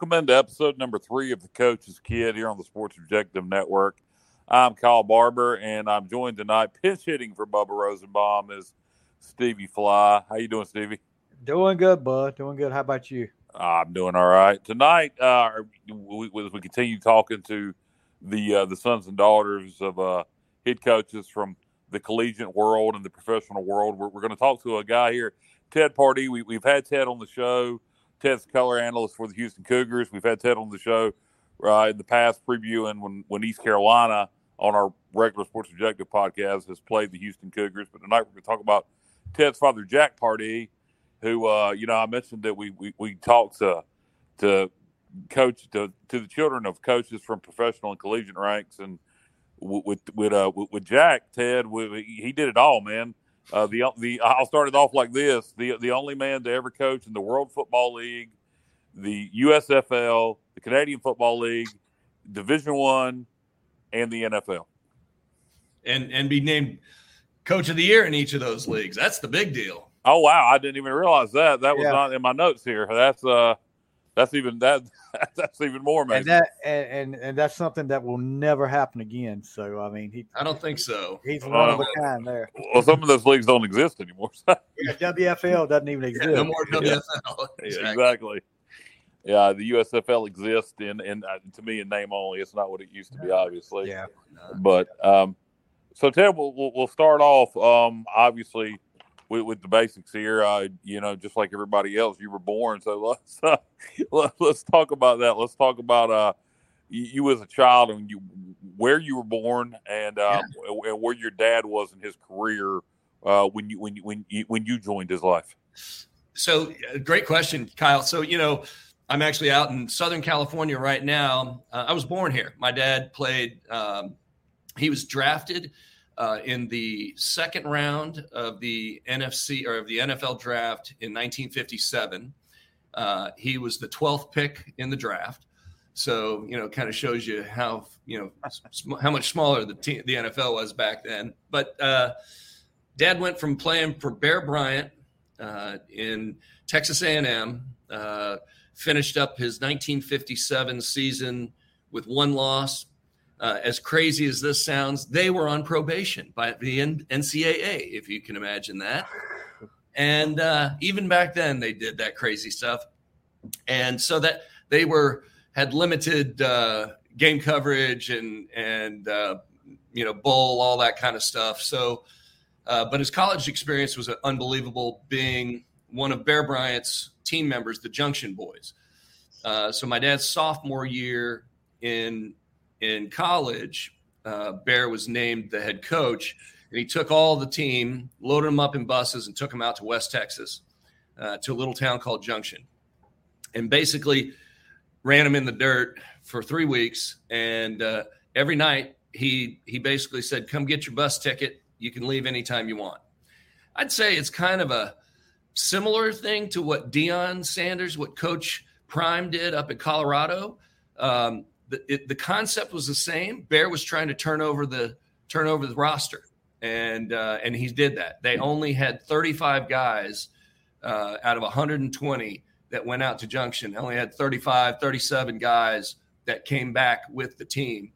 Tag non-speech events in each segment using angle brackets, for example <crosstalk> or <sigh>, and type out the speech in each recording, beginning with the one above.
Welcome into episode number three of the Coach's Kid here on the Sports Objective Network. I'm Kyle Barber, and I'm joined tonight pinch hitting for Bubba Rosenbaum is Stevie Fly. How you doing, Stevie? Doing good, bud. Doing good. How about you? I'm doing all right tonight. Uh, we, we, we continue talking to the uh, the sons and daughters of uh, head coaches from the collegiate world and the professional world. We're, we're going to talk to a guy here, Ted Pardee. We, we've had Ted on the show. Ted's color analyst for the Houston Cougars. We've had Ted on the show uh, in the past, previewing when, when East Carolina on our regular Sports Objective podcast has played the Houston Cougars. But tonight we're going to talk about Ted's father, Jack Pardee, who, uh, you know, I mentioned that we, we, we talked to, to coach to, to the children of coaches from professional and collegiate ranks. And with, with, uh, with Jack, Ted, he did it all, man. Uh, the the I'll start it off like this: the the only man to ever coach in the World Football League, the USFL, the Canadian Football League, Division One, and the NFL, and and be named Coach of the Year in each of those leagues. That's the big deal. Oh wow! I didn't even realize that. That was yeah. not in my notes here. That's uh, that's even that <laughs> that's even more amazing. And that and, and, and that's something that will never happen again. So I mean, he I don't think so. He's one uh, of a kind there. Well, some of those leagues don't exist anymore. yeah, WFL doesn't even exist. Yeah, no more WFL. Yeah. Exactly. Yeah, exactly. Yeah, the USFL exists in, in uh, to me in name only. It's not what it used to be, obviously. Yeah. But um, so Ted, we'll, we'll start off. Um, obviously, with, with the basics here. Uh, you know, just like everybody else, you were born. So let's uh, <laughs> let, us talk about that. Let's talk about uh, you, you, as a child and you where you were born and, uh, yeah. and where your dad was in his career uh, when you when you, when you when you joined his life. So, uh, great question, Kyle. So, you know. I'm actually out in Southern California right now. Uh, I was born here. My dad played, um, he was drafted uh, in the second round of the NFC or of the NFL draft in 1957. Uh, he was the 12th pick in the draft. So, you know, kind of shows you how, you know, sm- how much smaller the the NFL was back then. But uh, dad went from playing for Bear Bryant uh, in Texas A&M, uh, finished up his 1957 season with one loss, uh, as crazy as this sounds, they were on probation by the NCAA, if you can imagine that. And uh, even back then, they did that crazy stuff. And so that they were had limited uh, game coverage and and uh, you know bowl all that kind of stuff. So, uh, but his college experience was unbelievable, being one of Bear Bryant's team members, the Junction Boys. Uh, so my dad's sophomore year in in college, uh, Bear was named the head coach, and he took all the team, loaded them up in buses, and took them out to West Texas uh, to a little town called Junction, and basically ran them in the dirt for three weeks. And uh, every night, he he basically said, "Come get your bus ticket. You can leave anytime you want." I'd say it's kind of a similar thing to what Deion Sanders, what Coach Prime did up in Colorado. Um, the, it, the concept was the same. Bear was trying to turn over the turn over the roster, and uh, and he did that. They only had 35 guys uh, out of 120 that went out to Junction. They only had 35, 37 guys that came back with the team,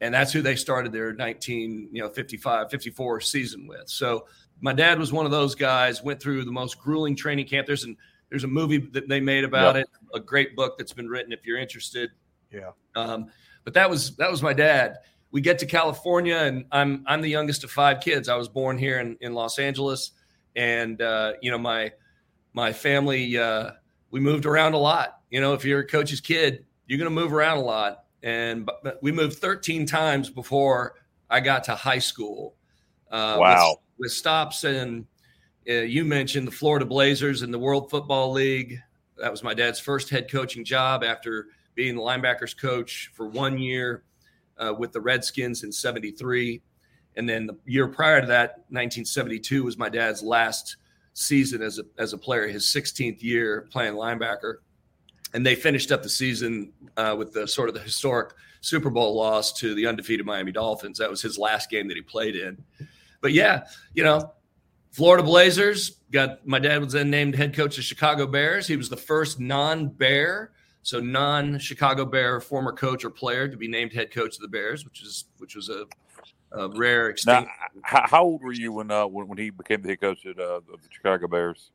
and that's who they started their 19, you know, 55, 54 season with. So my dad was one of those guys. Went through the most grueling training camp. There's an there's a movie that they made about yep. it, a great book that's been written. If you're interested, yeah. Um, but that was that was my dad. We get to California, and I'm I'm the youngest of five kids. I was born here in, in Los Angeles, and uh, you know my my family uh, we moved around a lot. You know, if you're a coach's kid, you're going to move around a lot, and but we moved 13 times before I got to high school. Uh, wow. with stops and uh, you mentioned the Florida Blazers in the World Football League. That was my dad's first head coaching job after being the linebackers coach for one year uh, with the Redskins in 73. And then the year prior to that, 1972, was my dad's last season as a, as a player, his 16th year playing linebacker. And they finished up the season uh, with the sort of the historic Super Bowl loss to the undefeated Miami Dolphins. That was his last game that he played in. But yeah, you know, Florida Blazers got my dad was then named head coach of Chicago Bears. He was the first non-Bear, so non-Chicago Bear former coach or player to be named head coach of the Bears, which is which was a, a rare extinct. Now, how, old were you when uh, when, when he became the head coach at, uh, of the Chicago Bears?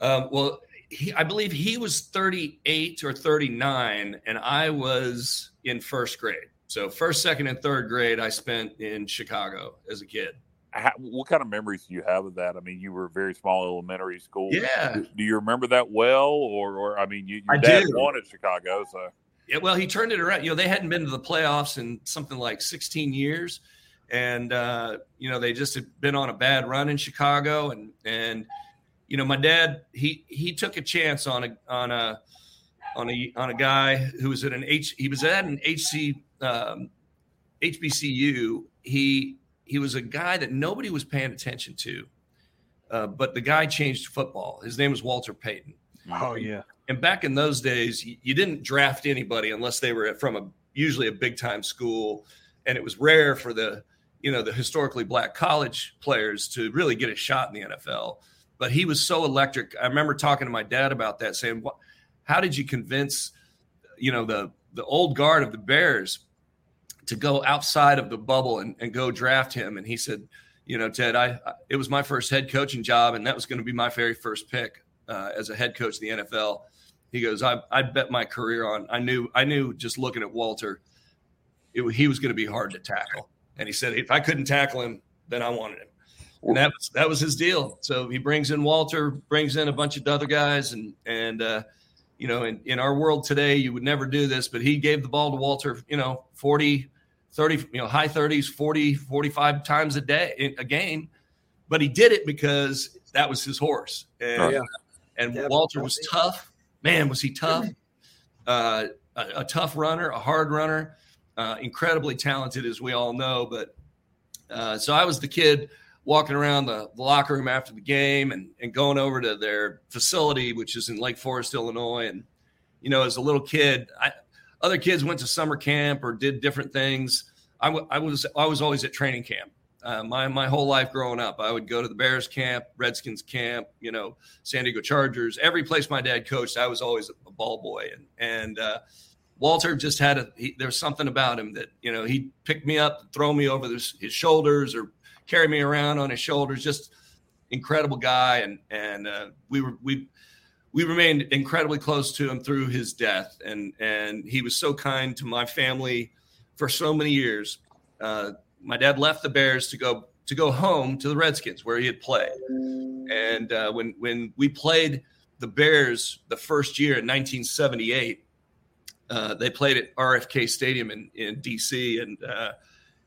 Um, well, he, I believe he was 38 or 39, and I was in first grade. So first, second, and third grade, I spent in Chicago as a kid. How, what kind of memories do you have of that? I mean, you were very small elementary school. Yeah. Do, do you remember that well, or, or I mean, you, your I dad do. won Chicago, so Yeah, well, he turned it around. You know, they hadn't been to the playoffs in something like 16 years, and uh, you know they just had been on a bad run in Chicago, and and you know my dad he he took a chance on a on a on a on a guy who was at an H he was at an HC um, HBCU. He he was a guy that nobody was paying attention to, uh, but the guy changed football. His name was Walter Payton. Oh yeah. And back in those days, you, you didn't draft anybody unless they were from a usually a big time school, and it was rare for the you know the historically black college players to really get a shot in the NFL. But he was so electric. I remember talking to my dad about that, saying, "What? How did you convince you know the the old guard of the Bears to go outside of the bubble and, and go draft him?" And he said, "You know, Ted, I, I it was my first head coaching job, and that was going to be my very first pick uh, as a head coach in the NFL." He goes, I, I bet my career on. I knew, I knew just looking at Walter, it, he was going to be hard to tackle. And he said, if I couldn't tackle him, then I wanted him. And that was that was his deal. So he brings in Walter, brings in a bunch of other guys, and and uh, you know, in, in our world today, you would never do this, but he gave the ball to Walter, you know, 40, 30, you know, high 30s, 40, 45 times a day, a game. But he did it because that was his horse. And, Yeah. and Yeah. Walter was tough. Man, was he tough? Uh, a, a tough runner, a hard runner, uh, incredibly talented, as we all know. But uh, so I was the kid walking around the, the locker room after the game and, and going over to their facility, which is in Lake Forest, Illinois. And, you know, as a little kid, I, other kids went to summer camp or did different things. I, w- I was I was always at training camp. Uh, my my whole life growing up, I would go to the Bears camp, Redskins camp, you know, San Diego Chargers, every place my dad coached. I was always a ball boy, and and uh, Walter just had a he, there's something about him that you know he picked me up, throw me over his, his shoulders, or carry me around on his shoulders. Just incredible guy, and and uh, we were we we remained incredibly close to him through his death, and and he was so kind to my family for so many years. Uh, my dad left the Bears to go to go home to the Redskins where he had played, and uh, when when we played the Bears the first year in 1978, uh, they played at RFK Stadium in in DC, and uh,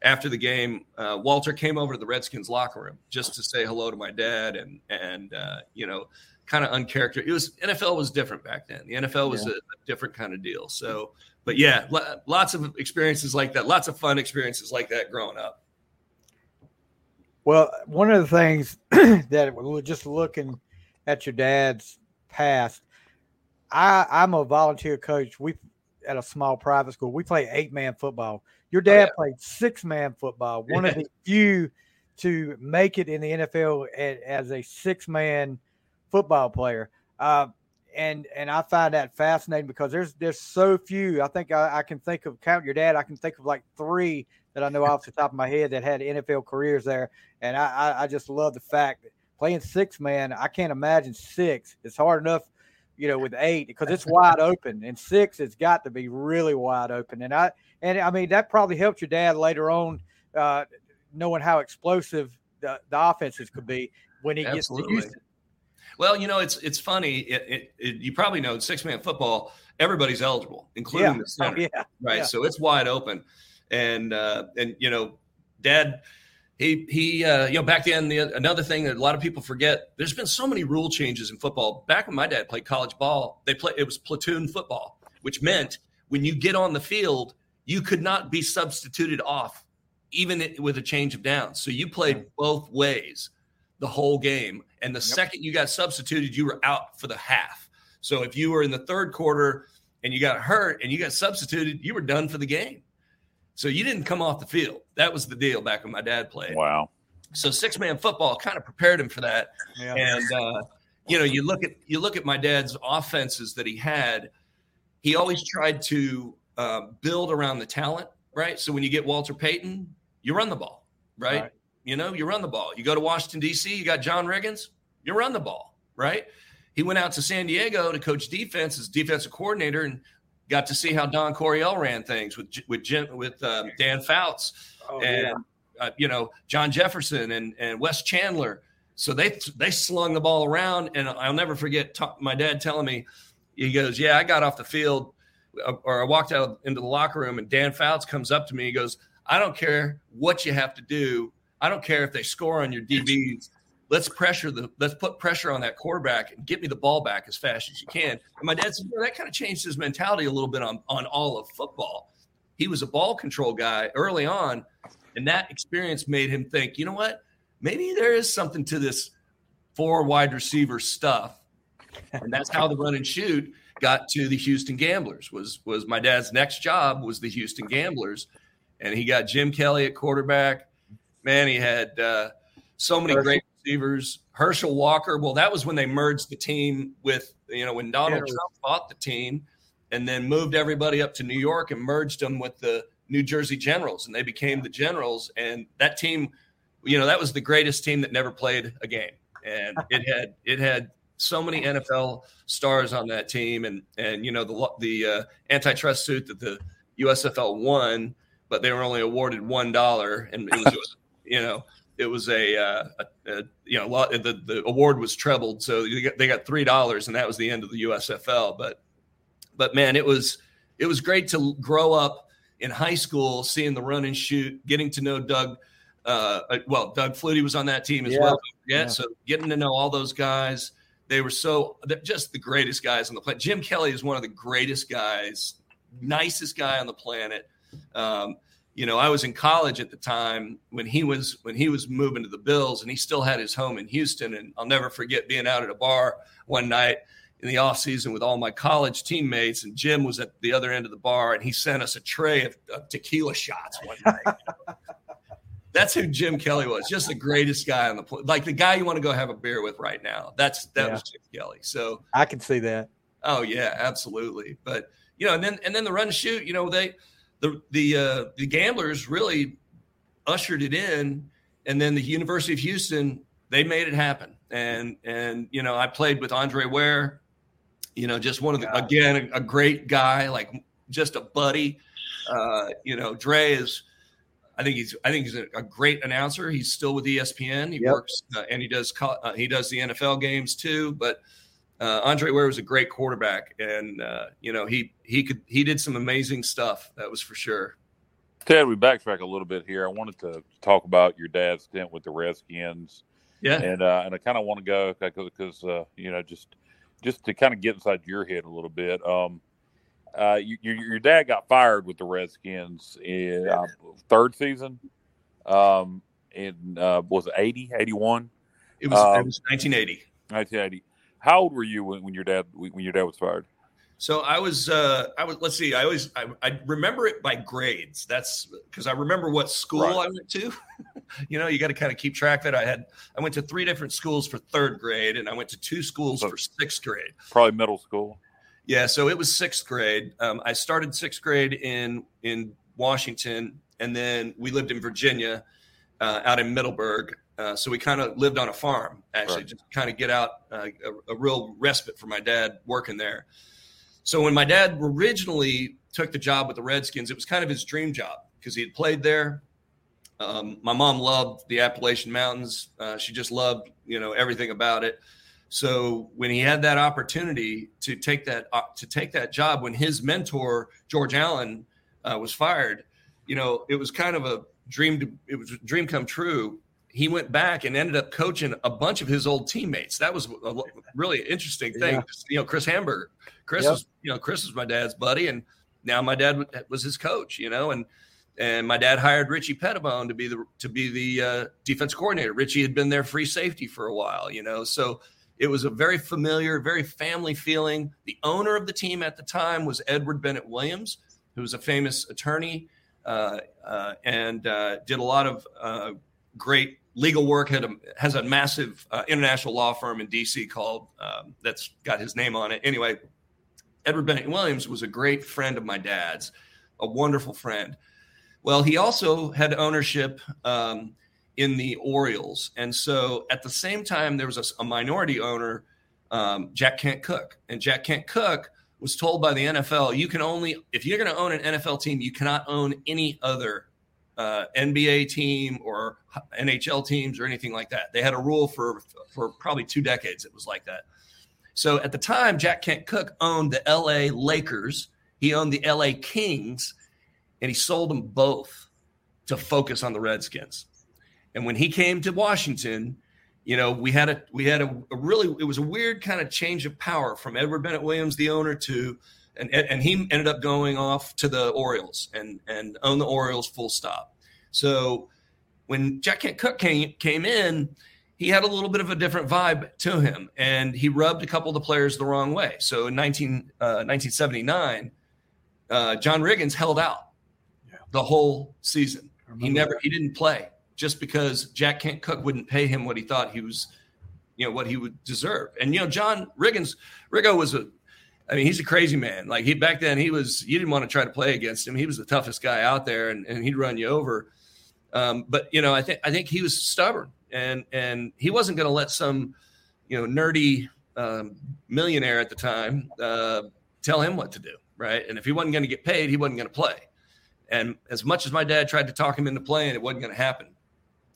after the game, uh, Walter came over to the Redskins locker room just to say hello to my dad, and and uh, you know, kind of uncharacteristic. It was NFL was different back then. The NFL was Yeah. a, a different kind of deal. So, but yeah, lo- lots of experiences like that, lots of fun experiences like that growing up. Well, one of the things <clears throat> that we're just looking at your dad's past, I, I'm a volunteer coach. We at a small private school. We play eight man football. Your oh, dad yeah. played six man football. One of the few to make it in the NFL as a six man football player. Uh, and and I find that fascinating because there's there's so few. I think I, I can think of count your dad. I can think of like three that I know off the top of my head that had NFL careers there. And I, I, I just love the fact that playing six man, I can't imagine six. It's hard enough, you know, with eight because it's wide open. And six, it's got to be really wide open. And I and I mean that probably helped your dad later on, uh, knowing how explosive the, the offenses could be when he gets to Houston. Well, you know, it's it's funny. It, it, it, you probably know six man football. Everybody's eligible, including Yeah. the center. <laughs> yeah. right? Yeah. So it's wide open, and uh, and you know, Dad, he he uh, you know back then the, another thing that a lot of people forget there's been so many rule changes in football back when my dad played college ball they play it was platoon football which meant when you get on the field you could not be substituted off even with a change of downs so you played both ways the whole game and the yep. second you got substituted you were out for the half so if you were in the third quarter and you got hurt and you got substituted you were done for the game so you didn't come off the field. That was the deal back when my dad played. Wow. So six man football kind of prepared him for that. Yeah. And uh, you know, you look at you look at my dad's offenses that he had. He always tried to uh, build around the talent, right? So when you get Walter Payton, you run the ball, right? right? You know, you run the ball. You go to Washington D.C., you got John Riggins, you run the ball, right? He went out to San Diego to coach defense as defensive coordinator, and got to see how Don Coryell ran things with with Jim, with um, Dan Fouts oh, and yeah. uh, you know John Jefferson and and Wes Chandler. So they they slung the ball around, and I'll never forget t- my dad telling me, he goes, "Yeah, I got off the field, uh, or I walked out into the locker room, and Dan Fouts comes up to me. He goes, I don't care what you have to do. I don't care if they score on your DBs let's pressure the let's put pressure on that quarterback and get me the ball back as fast as you can. And my dad said that kind of changed his mentality a little bit on on all of football. He was a ball control guy early on, and that experience made him think, you know what, maybe there is something to this four wide receiver stuff, and that's how the run and shoot got to the Houston Gamblers. Was was my dad's next job was the Houston Gamblers, and he got Jim Kelly at quarterback. Man, he had. Uh, so many great receivers. Herschel Walker. Well, that was when they merged the team with, you know, when Donald yeah. Trump bought the team and then moved everybody up to New York and merged them with the New Jersey Generals and they became the Generals. And that team, you know, that was the greatest team that never played a game. And it had, it had so many NFL stars on that team. And, and, you know, the, the uh, antitrust suit that the USFL won, but they were only awarded $1 and it was, you know, it was a, uh, a, a you know lot, the the award was trebled, so they got, they got three dollars, and that was the end of the USFL. But but man, it was it was great to grow up in high school, seeing the run and shoot, getting to know Doug. Uh, uh well, Doug Flutie was on that team as yeah. well. Yeah, so getting to know all those guys, they were so just the greatest guys on the planet. Jim Kelly is one of the greatest guys, nicest guy on the planet. Um, you know, I was in college at the time when he was when he was moving to the Bills, and he still had his home in Houston. And I'll never forget being out at a bar one night in the off season with all my college teammates, and Jim was at the other end of the bar, and he sent us a tray of, of tequila shots one night. <laughs> That's who Jim Kelly was. Just the greatest guy on the planet. Like the guy you want to go have a beer with right now. That's that yeah. was Jim Kelly. So I can see that. Oh yeah, absolutely. But you know, and then and then the run and shoot. You know, they the the uh, the gamblers really ushered it in, and then the University of Houston they made it happen. And and you know I played with Andre Ware, you know just one of the again a, a great guy like just a buddy. Uh, you know Dre is. I think he's. I think he's a, a great announcer. He's still with ESPN. He yep. works uh, and he does. Uh, he does the NFL games too. But uh, Andre Ware was a great quarterback, and uh, you know he he could he did some amazing stuff. That was for sure. Ted, we backtrack a little bit here. I wanted to talk about your dad's stint with the Redskins. Yeah, and uh, and I kind of want to go because uh, you know just just to kind of get inside your head a little bit. Um, uh, you, your your dad got fired with the Redskins in uh, third season. Um, in uh, was it 80, 81? It was, um, it was 1980. 1980 how old were you when, when your dad when your dad was fired? So I was, uh, I was. Let's see. I always, I, I remember it by grades. That's because I remember what school right. I went to. <laughs> you know, you got to kind of keep track of it. I had, I went to three different schools for third grade, and I went to two schools so for sixth grade. Probably middle school. Yeah, so it was sixth grade. Um, I started sixth grade in in Washington, and then we lived in Virginia, uh, out in Middleburg, uh, so we kind of lived on a farm, actually, right. just kind of get out uh, a, a, real respite for my dad working there. So when my dad originally took the job with the Redskins, it was kind of his dream job because he had played there. Um, my mom loved the Appalachian Mountains. Uh, she just loved, you know, everything about it. So when he had that opportunity to take that uh, to take that job, when his mentor George Allen uh, was fired, you know, it was kind of a dreamed it was a dream come true. He went back and ended up coaching a bunch of his old teammates. That was a really interesting thing. Yeah. You know, Chris Hanburger. Chris Yep. was, you know, Chris was my dad's buddy, and now my dad was his coach. You know, and and my dad hired Richie Petitbon to be the to be the uh, defense coordinator. Richie had been there free safety for a while. You know, so it was a very familiar, very family feeling. The owner of the team at the time was Edward Bennett Williams, who was a famous attorney uh, uh, and uh, did a lot of uh, great legal work. Had a, has a massive uh, international law firm in DC called um, that's got his name on it. Anyway, Edward Bennett Williams was a great friend of my dad's, a wonderful friend. Well, he also had ownership um, in the Orioles, and so at the same time, there was a, a minority owner, um, Jack Kent Cooke, and Jack Kent Cooke was told by the NFL, you can only if you're going to own an NFL team, you cannot own any other uh, NBA team or NHL teams or anything like that. They had a rule for for probably two decades. It was like that. So at the time, Jack Kent Cooke owned the LA Lakers. He owned the LA Kings, and he sold them both to focus on the Redskins. And when he came to Washington, you know, we had a we had a, a really it was a weird kind of change of power from Edward Bennett Williams, the owner, to and and he ended up going off to the Orioles and and own the Orioles full stop. So when Jack Kent Cooke came came in, he had a little bit of a different vibe to him, and he rubbed a couple of the players the wrong way. So in 19, uh, 1979, uh, John Riggins held out Yeah. the whole season. He never that. he didn't play just because Jack Kent Cooke wouldn't pay him what he thought he was, you know, what he would deserve. And you know, John Riggins, Riggo was a, I mean, he's a crazy man. Like he back then, he was you didn't want to try to play against him. He was the toughest guy out there, and, and he'd run you over. Um, but you know, I think I think he was stubborn, and and he wasn't going to let some, you know, nerdy um, millionaire at the time uh, tell him what to do, right? And if he wasn't going to get paid, he wasn't going to play. And as much as my dad tried to talk him into playing, it wasn't going to happen.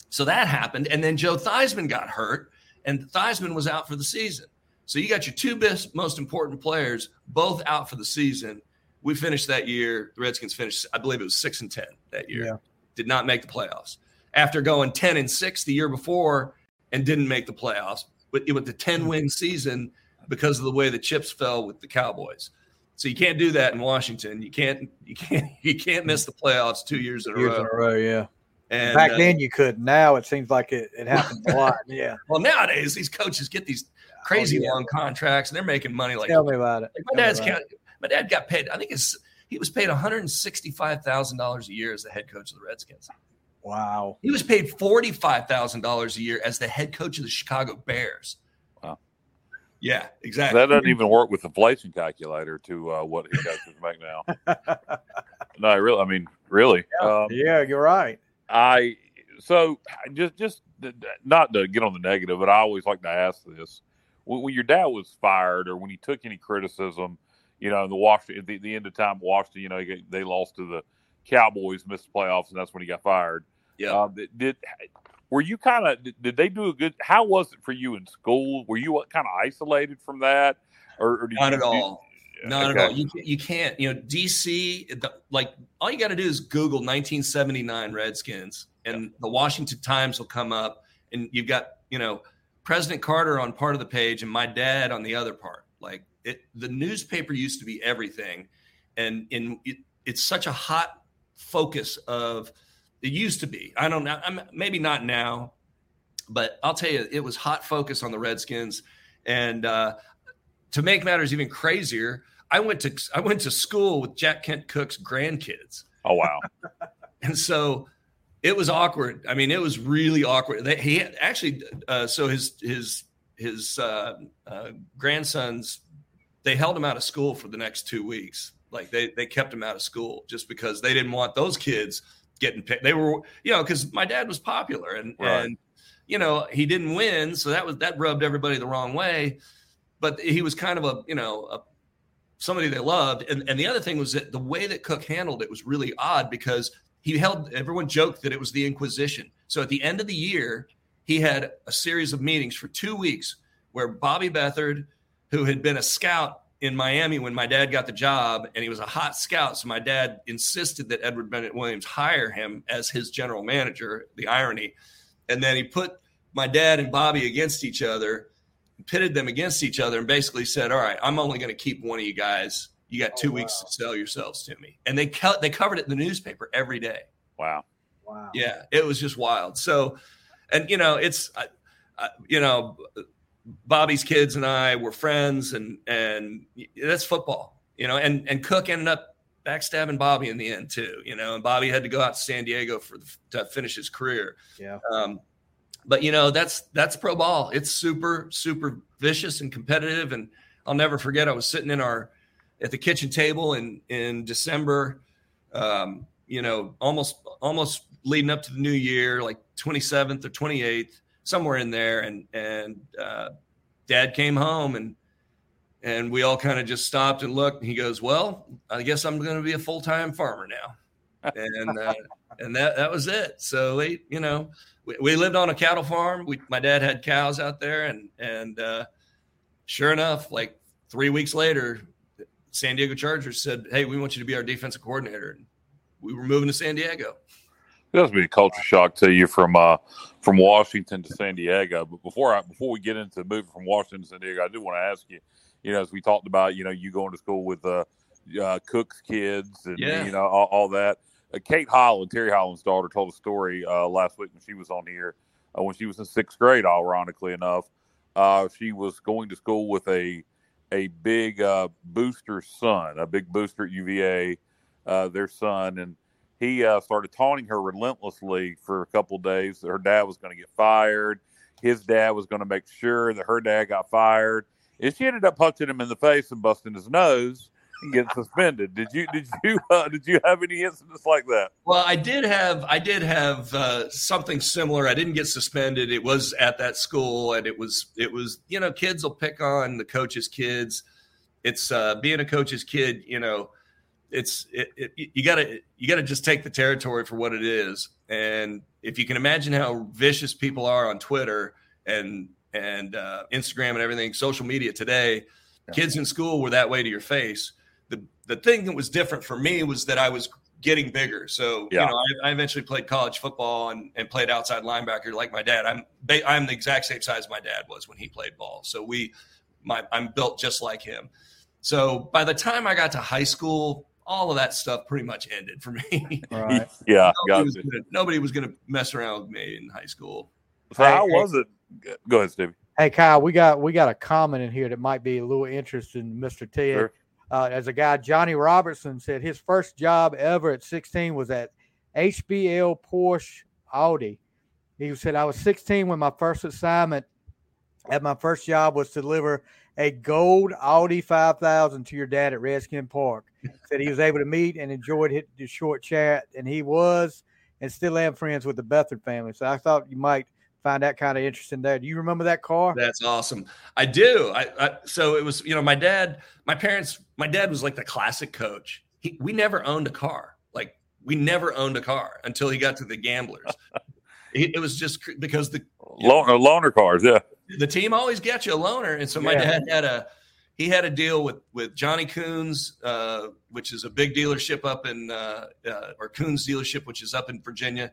So that happened. And then Joe Theismann got hurt, and Theismann was out for the season. So you got your two best, most important players both out for the season. We finished that year. The Redskins finished, I believe it was six and 10 that year. Yeah. Did not make the playoffs. After going 10 and six the year before and didn't make the playoffs, but it was the 10 win season because of the way the chips fell with the Cowboys. So you can't do that in Washington. You can't, you can't, <laughs> you can't miss the playoffs two years in a Years row. in a row, yeah. And Back uh, then you could. Now it seems like it, it happens a lot. <laughs> Yeah. Well, nowadays these coaches get these crazy Oh, yeah. long contracts and they're making money like, Tell me about it. like my Tell dad's about count, my dad got paid. I think it's he was paid one hundred and sixty five thousand dollars a year as the head coach of the Redskins. Wow. He was paid forty five thousand dollars a year as the head coach of the Chicago Bears. Wow. Yeah, exactly. That doesn't even work with the inflation calculator to uh, what he coaches make now. <laughs> no, I really. I mean, really. Um, Yeah, you're right. I so just just not to get on the negative, but I always like to ask this: when, when your dad was fired, or when he took any criticism, you know, in the Washington, the, the end of time, Washington, you know, he- they lost to the Cowboys, missed the playoffs, and that's when he got fired. Yeah. Uh, did, did were you kind of did, did they do a good? How was it for you in school? Were you kind of isolated from that, or, or did Not you, at all. Not Okay. at all. You can't- you can't. You know, DC. the- Like all you got to do is Google 1979 Redskins, and the Washington Times will come up, and you've got you know President Carter on part of the page, and my dad on the other part. Like it, the newspaper used to be everything, and in it, it's such a hot focus of. It used to be. I don't know. I'm, maybe not now, but I'll tell you, it was hot focus on the Redskins, and uh, to make matters even crazier, I went to I went to school with Jack Kent Cooke's grandkids, Oh wow! <laughs> and so it was awkward. I mean, it was really awkward. They, he had, actually, uh, so his his his uh, uh, grandsons, they held him out of school for the next two weeks. Like they they kept him out of school just because they didn't want those kids getting picked. They were, you know, because my dad was popular and Right. and you know he didn't win, so that was that rubbed everybody the wrong way. But he was kind of a you know a somebody they loved. And, and the other thing was that the way that Cooke handled it was really odd because he held everyone joked that it was the Inquisition. So at the end of the year, he had a series of meetings for two weeks where Bobby Beathard, who had been a scout in Miami when my dad got the job, and he was a hot scout. So my dad insisted that Edward Bennett Williams hire him as his general manager. The irony, and then he put my dad and Bobby against each other, pitted them against each other, and basically said, "All right, I'm only going to keep one of you guys. You got two oh, weeks to sell yourselves to me." And they cut they covered it in the newspaper every day. Wow. Wow. Yeah, it was just wild. So, and you know, it's you know, Bobby's kids and I were friends, and and that's football, you know. And and Cooke ended up backstabbing Bobby in the end too, you know. And Bobby had to go out to San Diego for to finish his career. Yeah. Um, but you know that's that's pro ball. It's super super vicious and competitive. And I'll never forget. I was sitting in our at the kitchen table in in December. Um, you know, almost almost leading up to the new year, like 27th or 28th somewhere in there. And and uh, Dad came home and and we all kind of just stopped and looked. And he goes, "Well, I guess I'm going to be a full time farmer now." and uh, and that that was it. So we, you know, we, we lived on a cattle farm. We, my dad had cows out there, and and uh, sure enough, like three weeks later, San Diego Chargers said, "Hey, we want you to be our defensive coordinator." And we were moving to San Diego. It must be a culture shock to you from uh, from Washington to San Diego. But before I, before we get into moving from Washington to San Diego, I do want to ask you. You know, as we talked about, you know, you going to school with uh, uh, Cooke's kids and yeah. you know all, all that. Uh, Kate Holland, Terry Holland's daughter, told a story uh, last week when she was on here uh, when she was in sixth grade. Ironically enough, uh, she was going to school with a a big booster son, a big booster at UVA, their son, and he uh, started taunting her relentlessly for a couple days. Her dad was going to get fired. His dad was going to make sure that her dad got fired. And she ended up punching him in the face and busting his nose and getting suspended. Did you did you <laughs> uh, did you have any incidents like that? Well, I did have I did have uh, something similar. I didn't get suspended. It was at that school, and it was it was you know kids will pick on the coach's kids. It's uh, being a coach's kid. You know it's it, it, you gotta you gotta just take the territory for what it is and if you can imagine how vicious people are on twitter and and uh, instagram and everything social media today yeah. kids in school were that way to your face the the thing that was different for me was that i was getting bigger so yeah. you know I, I, eventually played college football and, and played outside linebacker like my dad i'm i'm the exact same size my dad was when he played ball so we my i'm built just like him so by the time i got to high school all of that stuff pretty much ended for me. <laughs> Right. <laughs> yeah. nobody, was gonna, nobody, was gonna, mess around with me in high school. So hey, how was it? Go ahead, Stevie. Hey Kyle, we got we got a comment in here that might be a little interesting, Mr. Ted. Sure. Uh, as a guy, Johnny Robertson said his first job ever at 16 was at HBL Porsche Audi. He said, I was 16 when my first assignment at my first job was to deliver a gold Audi 5000 to your dad at Redskin Park. Said he was able to meet and enjoyed the short chat, and he was and still am friends with the Beathard family. So I thought you might find that kind of interesting there. Do you remember that car? That's awesome. I do. I, I, so it was, you know, my dad, my parents, my dad was like the classic coach. He, we never owned a car. Like we never owned a car until he got to the gamblers. <laughs> it, it was just because the loaner, know, loaner cars. Yeah the team always gets you a loaner, and so my yeah. dad had a he had a deal with with Johnny Koons, uh, which is a big dealership up in uh, uh, or Koons dealership, which is up in Virginia.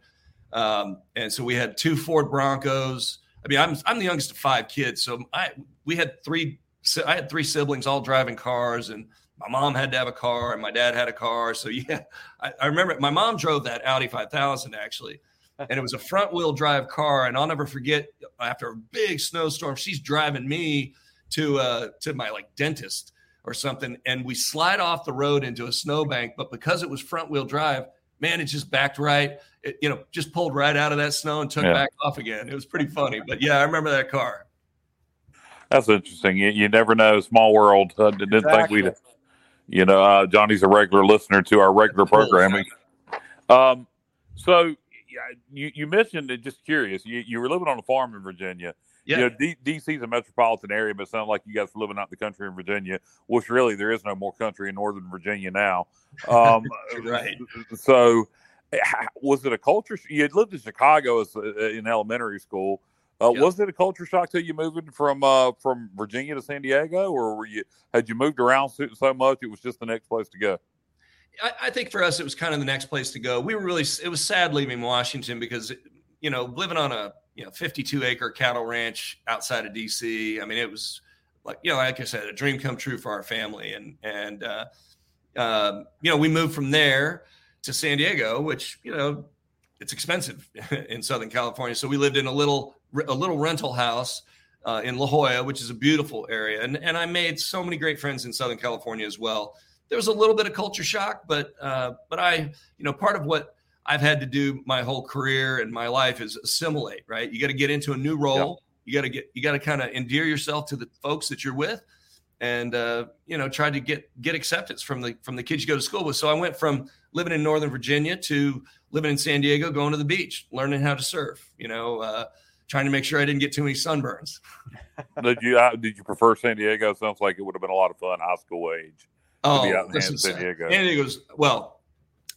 Um, and so we had two Ford Broncos. I mean, I'm I'm the youngest of five kids, so I we had three. I had three siblings all driving cars, and my mom had to have a car, and my dad had a car. So <laughs> yeah, I, I remember my mom drove that Audi 5000 actually and it was a front wheel drive car. And I'll never forget after a big snowstorm, she's driving me to uh, to my like dentist or something, and we slide off the road into a snowbank. But because it was front wheel drive, man, it just backed right. It, you know, just pulled right out of that snow and took yeah. back off again. It was pretty funny. But yeah, I remember that car. That's interesting. You, you never know. Small world. Uh, didn't exactly. think we'd. You know, uh, Johnny's a regular listener to our regular programming. Um, so you, you mentioned it. Just curious, you, you were living on a farm in Virginia. Yeah. You know, D- DC's a metropolitan area, but it sounds like you guys were living out in the country in Virginia, which really there is no more country in Northern Virginia now. <laughs> Um, right. So, was it a culture? You had lived in Chicago as, uh, in elementary school. Uh, Yep. Was it a culture shock to you moving from uh, from Virginia to San Diego, or were you had you moved around so, so much it was just the next place to go? I, I think for us, it was kind of the next place to go. We were really, it was sad leaving Washington because, you know, living on a, you know, 52 acre cattle ranch outside of DC. I mean, it was like, you know, like I said, a dream come true for our family. And, and, uh, um, you know, we moved from there to San Diego, which, you know, it's expensive <laughs> in Southern California. So we lived in a little, a little rental house uh, in La Jolla, which is a beautiful area. And, and I made so many great friends in Southern California as well there was a little bit of culture shock, but uh, but I, you know, part of what I've had to do my whole career and my life is assimilate. Right, you got to get into a new role. You got to get you got to kind of endear yourself to the folks that you're with, and uh, you know, try to get get acceptance from the from the kids you go to school with. So I went from living in Northern Virginia to living in San Diego, going to the beach, learning how to surf. You know. Uh, trying to make sure I didn't get too many sunburns. <laughs> did you uh, did you prefer San Diego? Sounds like it would have been a lot of fun high school age. Oh, be out in San Diego. San Diego's well.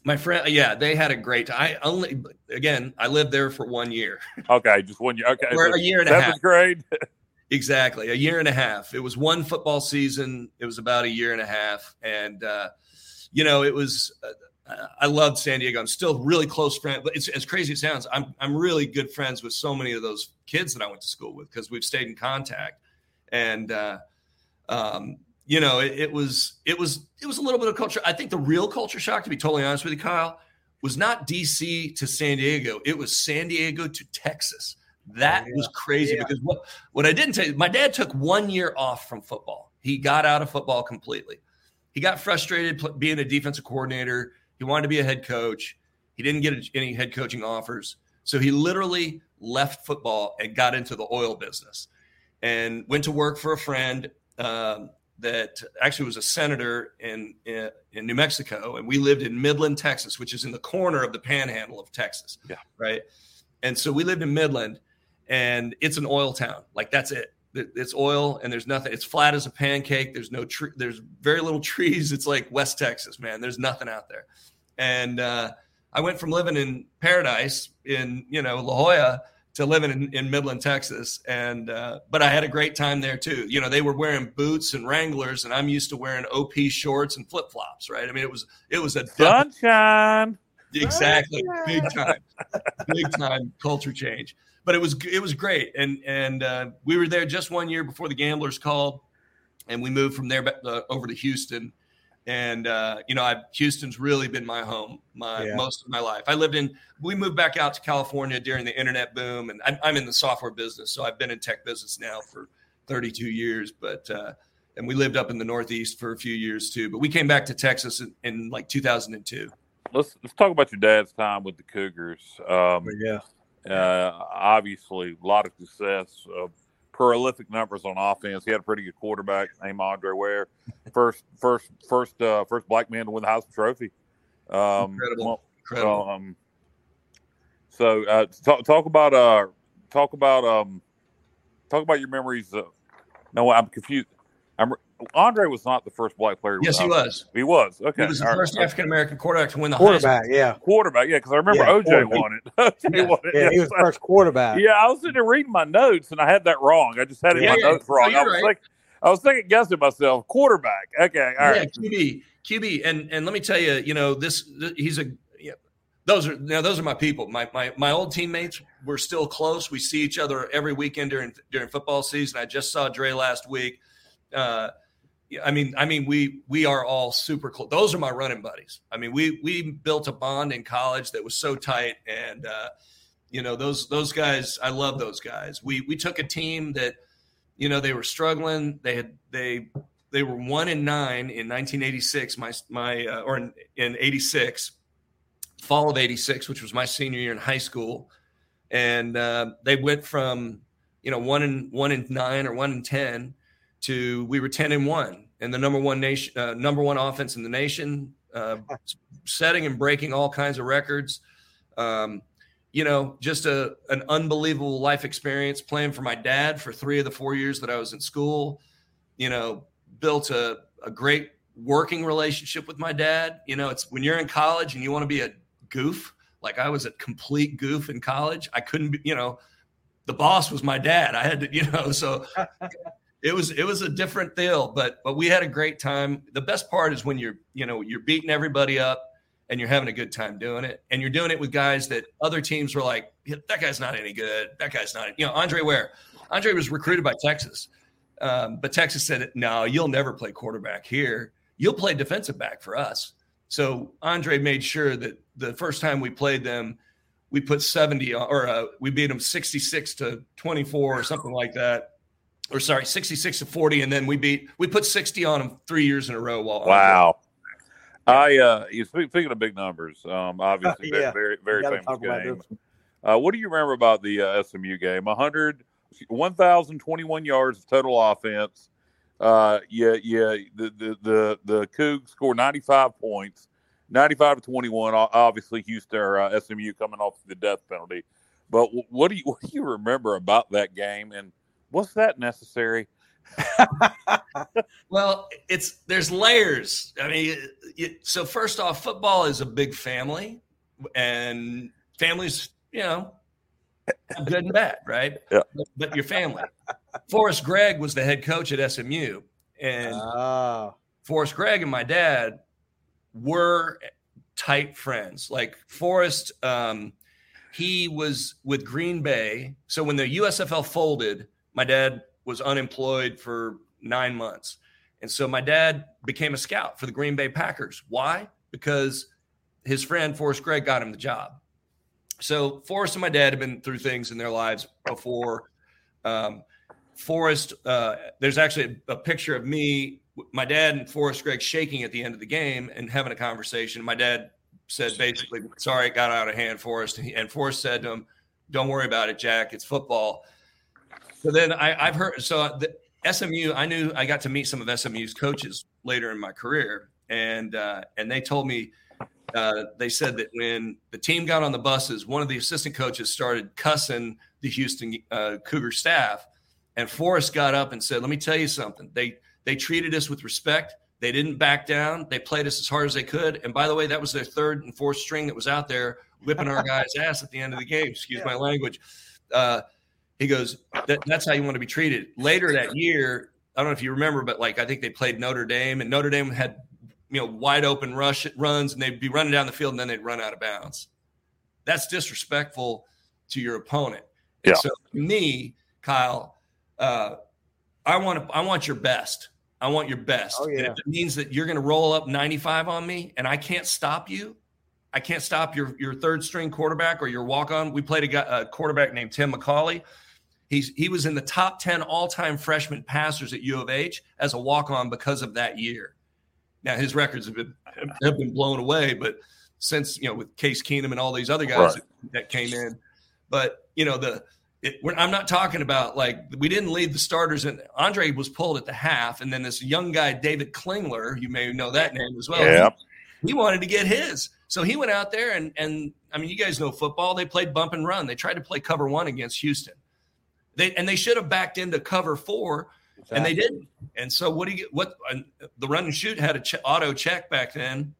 My friend, yeah, they had a great. Time. I only again, I lived there for one year. <laughs> Okay, just one year. Okay, Or so a year and a seventh half. grade. <laughs> Exactly, a year and a half. It was one football season. It was about a year and a half, and uh, you know, it was. Uh, I loved San Diego. I'm still really close friend, but it's as crazy as it sounds. I'm I'm really good friends with so many of those kids that I went to school with because we've stayed in contact, and uh, um, you know, it, it was it was it was a little bit of culture. I think the real culture shock, to be totally honest with you, Kyle, was not DC to San Diego. It was San Diego to Texas. That Yeah. was crazy Yeah. because what what I didn't tell you, my dad took one year off from football. He got out of football completely. He got frustrated pl- being a defensive coordinator. He wanted to be a head coach. He didn't get any head coaching offers. So he literally left football and got into the oil business and went to work for a friend um, that actually was a senator in, in in New Mexico, and we lived in Midland, Texas, which is in the corner of the Panhandle of Texas. Yeah. right. And so we lived in Midland, and it's an oil town. Like that's it. It- It's oil, and there's nothing. It's flat as a pancake. There's no tree. There's very little trees. It's like West Texas, man. There's nothing out there. And uh, I went from living in paradise in you know La Jolla to living in, in Midland, Texas. And uh, but I had a great time there too. You know, they were wearing boots and Wranglers, and I'm used to wearing OP shorts and flip flops. Right? I mean, it was it was a Sunshine. exactly big time, big time culture change. But it was it was great, and and uh, we were there just one year before the Gamblers called, and we moved from there back, uh, over to Houston. And uh, you know, I, Houston's really been my home, my Yeah. most of my life. I lived in. We moved back out to California during the internet boom, and I'm, I'm in the software business, so I've been in tech business now for 32 years. But uh, and we lived up in the Northeast for a few years too. But we came back to Texas in, in like 2002. Let's let's talk about your dad's time with the Cougars. Um, yeah. uh, obviously, a lot of success, uh, prolific numbers on offense. He had a pretty good quarterback named Andre Ware, <laughs> first first first uh, first black man to win the Heisman Trophy. Um, Incredible. Incredible. So, um, so uh, talk talk about uh talk about um talk about your memories. Uh, no, I'm confused. I'm Andre was not the first black player. Yes, he was. He was okay. He was the all right, first okay. African American quarterback to win the Heisman. Quarterback, yeah. quarterback. Yeah, because I remember Yeah, OJ won it. <laughs> OJ Yeah. won it. Yeah, he was the first quarterback. Yeah, I was sitting there reading my notes and I had that wrong. I just had it Yeah, in my yeah. notes wrong. No, I was right. thinking, I was thinking, guessing myself, quarterback. Okay, all yeah, right. QB, QB, and and let me tell you, you know, this th- he's a. Yeah, those are now those are my people. My my my old teammates. We're still close. We see each other every weekend during during football season. I just saw Dre last week. Uh, yeah, I mean, I mean, we we are all super close. Those are my running buddies. I mean, we we built a bond in college that was so tight, and uh, you know those those guys. I love those guys. We we took a team that, you know, they were struggling. They had they they were one and nine in 1986. My my uh, or in, in 86, fall of 86, which was my senior year in high school, and uh, they went from you know one and one and nine or one and ten to we were 10 and one and the number one nation uh, number one offense in the nation uh, <laughs> setting and breaking all kinds of records. Um, you know just a an unbelievable life experience playing for my dad for three of the four years that i was in school. You know built a, a great working relationship with my dad. You know it's when you're in college and you want to be a goof like i was a complete goof in college i couldn't be you know the boss was my dad. I had to, you know, so <laughs> it was it was a different deal, but but we had a great time. The best part is when you're you know you're beating everybody up and you're having a good time doing it, and you're doing it with guys that other teams were like, that guy's not any good. That guy's not, you know, Andre Ware. Andre was recruited by Texas, um, but Texas said, no, you'll never play quarterback here. You'll play defensive back for us. So Andre made sure that the first time we played them, we put 70 or uh, we beat them 66 to 24 or something like that or sorry, 66 to 40. And then we beat, we put 60 on them three years in a row. While wow. I, uh, you speak, speaking of big numbers, um, obviously <laughs> Yeah. very, very, very famous game. Uh, what do you remember about the uh, SMU game? 100, 1,021 yards of total offense. Uh, yeah, yeah. The, the, the, the Cougs scored 95 points, 95 to 21. Obviously, Houston or uh, SMU coming off the death penalty. But what do you, <laughs> what do you remember about that game? And was that necessary? <laughs> Well, it's there's layers. I mean, it, so first off, football is a big family, and families, you know, good and bad, right? <laughs> Yeah. But, but your family. Forrest Gregg was the head coach at SMU, and Ah, Forrest Gregg and my dad were tight friends. Like Forrest, um, he was with Green Bay. So when the USFL folded, my dad was unemployed for nine months. And so my dad became a scout for the Green Bay Packers. Why? Because his friend Forrest Gregg got him the job. So Forrest and my dad have been through things in their lives before. Um, Forrest, uh, there's actually a, a picture of me, my dad and Forrest Gregg shaking at the end of the game and having a conversation. My dad said basically, "Sorry, it got out of hand, Forrest," and, Forrest said to him, "Don't worry about it, Jack. It's football." So then I, I've heard so the SMU. I knew I got to meet some of SMU's coaches later in my career, and uh, and they told me uh, they said that when the team got on the buses, one of the assistant coaches started cussing the Houston uh, Cougar staff, and Forrest got up and said, "Let me tell you something. They they treated us with respect. They didn't back down. They played us as hard as they could. And by the way, that was their third and fourth string that was out there whipping our <laughs> guys' ass at the end of the game. Excuse my language." Uh, he goes, that, "That's how you want to be treated." Later that year, I don't know if you remember, but like I think they played Notre Dame, and Notre Dame had you know wide open rush runs, and they'd be running down the field, and then they'd run out of bounds. That's disrespectful to your opponent. And Yeah. so to me, Kyle, uh, I want to, I want your best. I want your best. Oh, yeah. And if it means that you're going to roll up 95 on me, and I can't stop you, I can't stop your your third string quarterback or your walk on. We played a, guy, a quarterback named Tim McCauley. He's he was in the top 10 all-time freshman passers at U of H as a walk-on because of that year. Now his records have been have been blown away, but since you know with Case Keenum and all these other guys Right. that, that came in, but you know the it, we're, I'm not talking about like we didn't leave the starters and Andre was pulled at the half, and then this young guy David Klingler, you may know that name as well. yeah. He, he wanted to get his, so he went out there and and I mean you guys know football. They played bump and run. They tried to play cover one against Houston. They and they should have backed into cover four, and they didn't. And so what do you get? What uh, the run and shoot had a ch- auto check back then.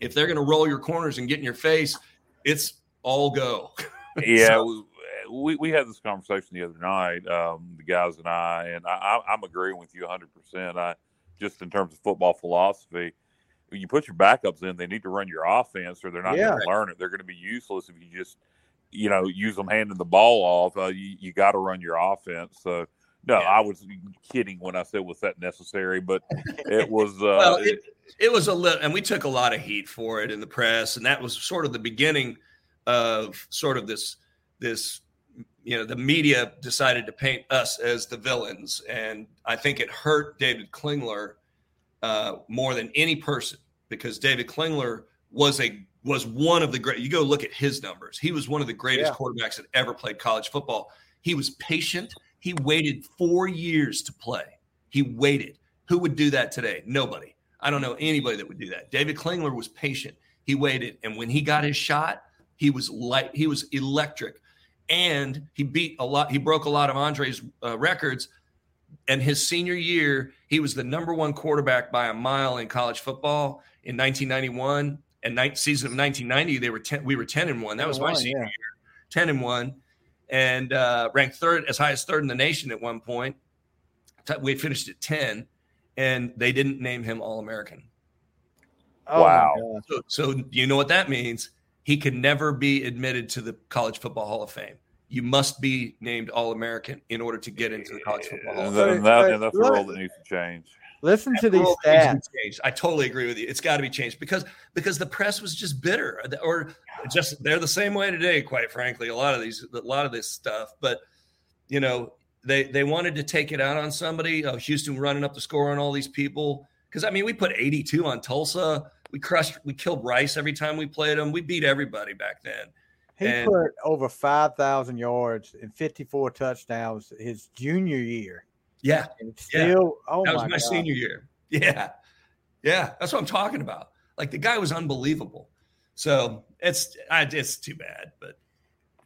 If they're going to roll your corners and get in your face, it's all go. <laughs> yeah, So- we, we had this conversation the other night, um, the guys and I, and I, I, I'm agreeing with you 100. percent I just in terms of football philosophy, when you put your backups in, they need to run your offense, or they're not Yeah. going to learn it. They're going to be useless if you just, you know, use them handing the ball off. Uh, you you got to run your offense. So. No, Yeah. I was kidding when I said was that necessary, but it was. Uh, well, it, it was a little, and we took a lot of heat for it in the press, and that was sort of the beginning of sort of this this you know the media decided to paint us as the villains, and I think it hurt David Klingler uh, more than any person because David Klingler was a was one of the great. You go look at his numbers; he was one of the greatest Yeah. quarterbacks that ever played college football. He was patient. He waited four years to play. He waited. Who would do that today? Nobody. I don't know anybody that would do that. David Klingler was patient. He waited, and when he got his shot, he was light. He was electric, and he beat a lot. He broke a lot of Andre's uh, records. And his senior year, he was the number one quarterback by a mile in college football in 1991 and night season of 1990. They were ten. We were 10 and one. That was my 10 and one, senior yeah. year. 10 and one. and uh, ranked third, as high as third in the nation at one point. We finished at 10, and they didn't name him All American. Oh, Wow. So, so you know what that means? He can never be admitted to the College Football Hall of Fame. You must be named All American in order to get into the College Football Hall And, of that, Fame. and, that, and that's a look- rule that needs to change. Listen to these stats. I totally agree with you. It's got to be changed because because the press was just bitter, or just they're the same way today. Quite frankly, a lot of these, a lot of this stuff. But you know, they they wanted to take it out on somebody. Uh, Houston running up the score on all these people because I mean, we put 82 on Tulsa. We crushed, we killed Rice every time we played them. We beat everybody back then. He And- put over 5,000 yards and 54 touchdowns his junior year. Yeah, And Yeah. oh that was my, my senior year. Yeah, yeah, that's what I'm talking about. Like the guy was unbelievable. So it's I, it's too bad, but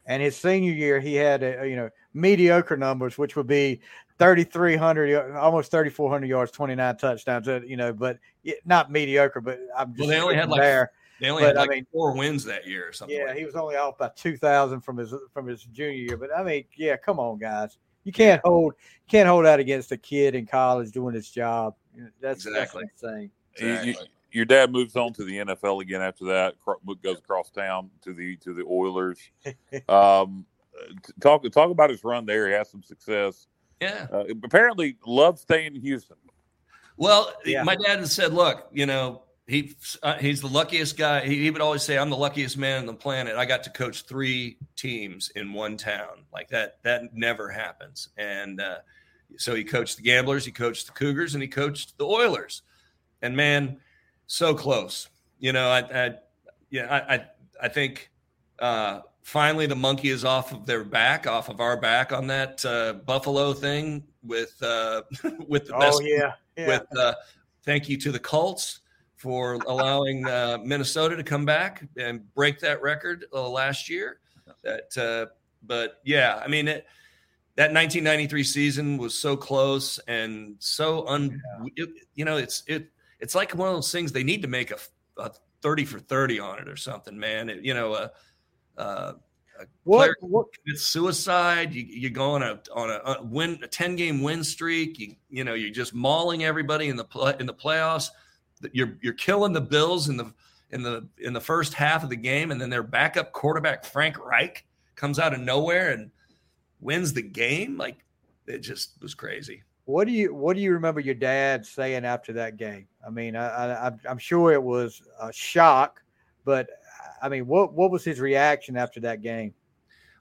And his senior year, he had, a, you know, mediocre numbers, which would be 3,300, almost 3,400 yards, 29 touchdowns, uh, you know, but not mediocre, but I'm just Well, they only had, like, there. they only But, had I like mean- four wins that year or something. Yeah, like he was only off by 2,000 from his from his junior year. But I mean, yeah, come on, guys. You can't hold can't hold out against a kid in college doing his job. That's, Exactly. that's insane. You- you- your dad moves on to the NFL again after that. cro- Goes across town to the to the Oilers. <laughs> Um, talk talk about his run there. He had some success. Yeah. Uh, apparently, loved staying in Houston. Well, Yeah. my dad had said, "Look, you know, he uh, he's the luckiest guy. He, he would always say, "I'm the luckiest man on the planet. I got to coach three teams in one town. Like that, that never happens." And uh, so he coached the Gamblers, he coached the Cougars, and he coached the Oilers. And man, so close. You know, I, I yeah, I, I, I think uh, finally the monkey is off of their back, off of our back on that uh, Buffalo thing with uh, <laughs> with the best Oh yeah, yeah. with uh, thank you to the Colts for allowing uh, Minnesota to come back and break that record uh, last year. That, uh, but yeah, I mean, it, that 1993 season was so close and so un. It, you know, it's it it's like one of those things they need to make a, a 30 for 30 on it or something, man. It, you know, a, a, a what, what it's suicide. You, you go on a on a, a win a ten game win streak. You you know you're just mauling everybody in the play, in the playoffs. You're you're killing the Bills in the in the in the first half of the game, and then their backup quarterback Frank Reich comes out of nowhere and wins the game. Like it just was crazy. what do you what do you remember your dad saying after that game? I mean, I, I I'm- I'm sure it was a shock, but I mean, what what was his reaction after that game?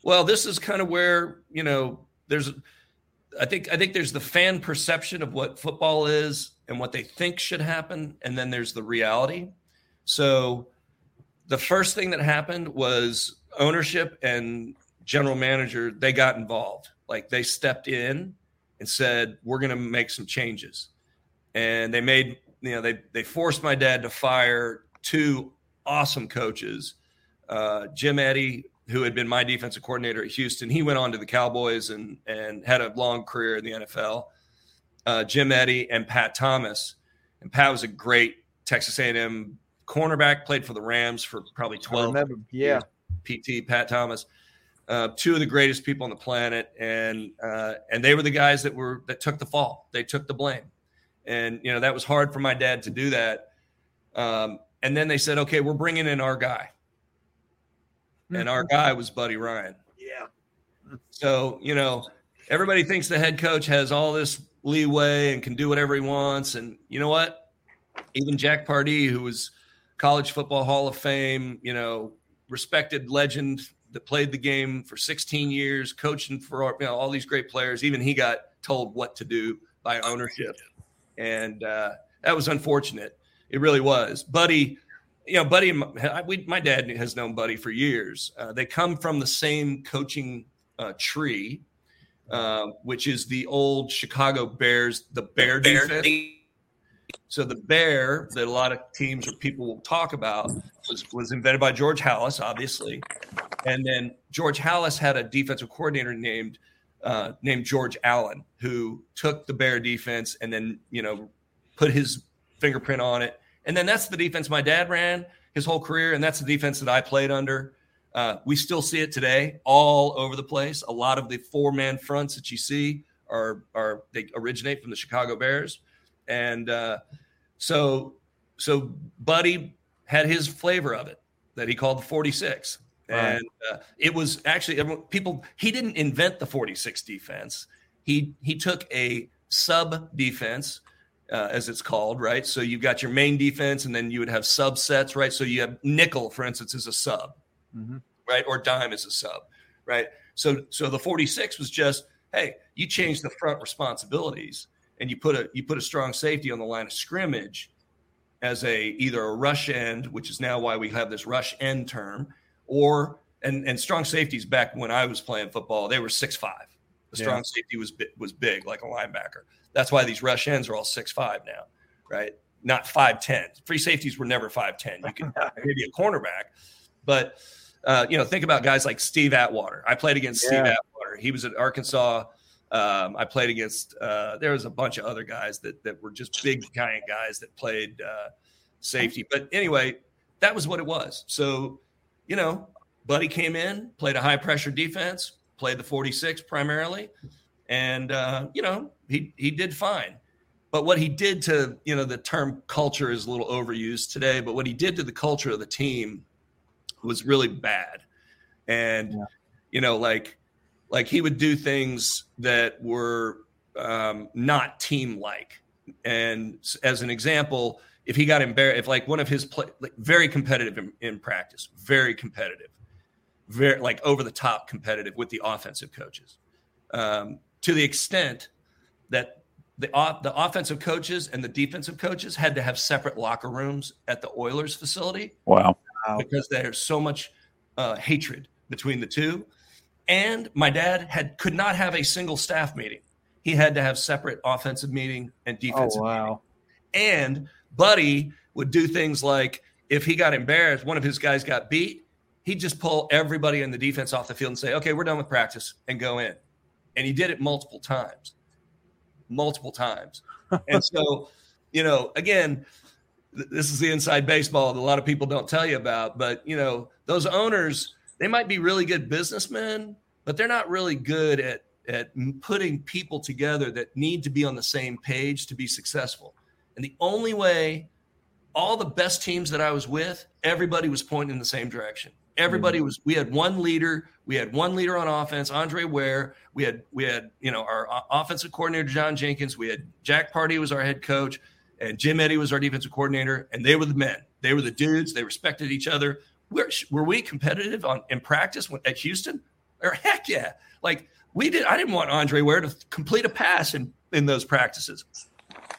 Well, this is kind of where you know there's. I think I think there's the fan perception of what football is and what they think should happen, and then there's the reality. So, the first thing that happened was ownership and general manager they got involved. Like they stepped in and said, "We're going to make some changes," and they made you know they they forced my dad to fire two awesome coaches, uh, Jim Eddy who had been my defensive coordinator at Houston. He went on to the Cowboys and and had a long career in the NFL. Uh, Jim Eddy and Pat Thomas, and Pat was a great Texas A&M cornerback. Played for the Rams for probably I twelve. remember, yeah, PT Pat Thomas, uh, two of the greatest people on the planet, and uh, and they were the guys that were that took the fall. They took the blame, and you know that was hard for my dad to do that. Um, and then they said, okay, we're bringing in our guy, and our guy was Buddy Ryan. yeah. So, you know, everybody thinks the head coach has all this leeway and can do whatever he wants. And you know what? Even Jack Pardee, who was college football Hall of Fame, you know, respected legend that played the game for 16 years, coaching for you know, all these great players, even he got told what to do by ownership. And uh, that was unfortunate. It really was. Buddy, you know, Buddy, my, we, my dad has known Buddy for years. Uh, they come from the same coaching uh, tree, uh, which is the old Chicago Bears, the Bear defense. So the Bear that a lot of teams or people will talk about was, was invented by George Halas, obviously, and then George Halas had a defensive coordinator named uh, named George Allen who took the Bear defense and then you know put his fingerprint on it, and then that's the defense my dad ran his whole career, and that's the defense that I played under. Uh, we still see it today all over the place. A lot of the four man fronts that you see are are they originate from the Chicago Bears, and uh, so so Buddy had his flavor of it that he called the 46. Right. And uh, it was actually people. He didn't invent the 46 defense. He he took a sub defense, uh, as it's called, right? So you've got your main defense, and then you would have subsets, right? So you have nickel, for instance, is a sub, mm-hmm. right? Or dime as a sub, right? So so the 46 was just, hey, you change the front responsibilities, and you put a you put a strong safety on the line of scrimmage as a either a rush end, which is now why we have this rush end term, or and and strong safeties back when I was playing football, they were six five. The strong yeah. safety was was big, like a linebacker. That's why these rush ends are all six five now, right? Not five ten. Free safeties were never five ten. You can <laughs> maybe a cornerback, but uh, you know, think about guys like Steve Atwater. I played against yeah. Steve Atwater. He was at Arkansas. Um, I played against. Uh, there was a bunch of other guys that that were just big giant guys that played uh, safety. But anyway, that was what it was. So, you know, Buddy came in, played a high pressure defense, played the 46 primarily, and uh, you know he he did fine. But what he did to you know the term culture is a little overused today. But what he did to the culture of the team was really bad, and yeah. you know like like he would do things that were um, not team like. And as an example, if he got embarrassed, if like one of his play, like very competitive in, in practice, very competitive, very like over the top competitive with the offensive coaches, um, to the extent that the the offensive coaches and the defensive coaches had to have separate locker rooms at the Oilers facility. Wow, because there's so much uh, hatred between the two. And my dad had could not have a single staff meeting. He had to have separate offensive meeting and defensive oh, wow. meeting. And Buddy would do things like if he got embarrassed, one of his guys got beat, he'd just pull everybody in the defense off the field and say, okay, we're done with practice and go in. And he did it multiple times, multiple times. <laughs> and so, you know, again, this is the inside baseball that a lot of people don't tell you about. But, you know, those owners, they might be really good businessmen, but they're not really good at, at putting people together that need to be on the same page to be successful. And the only way all the best teams that I was with, everybody was pointing in the same direction. Everybody mm-hmm. was. We had one leader. We had one leader on offense, Andre Ware. We had we had you know our offensive coordinator John Jenkins. We had Jack Pardee was our head coach, and Jim Eddy was our defensive coordinator. And they were the men. They were the dudes. They respected each other. Were, were we competitive on in practice at Houston? Or heck yeah! Like we did. I didn't want Andre Ware to complete a pass in in those practices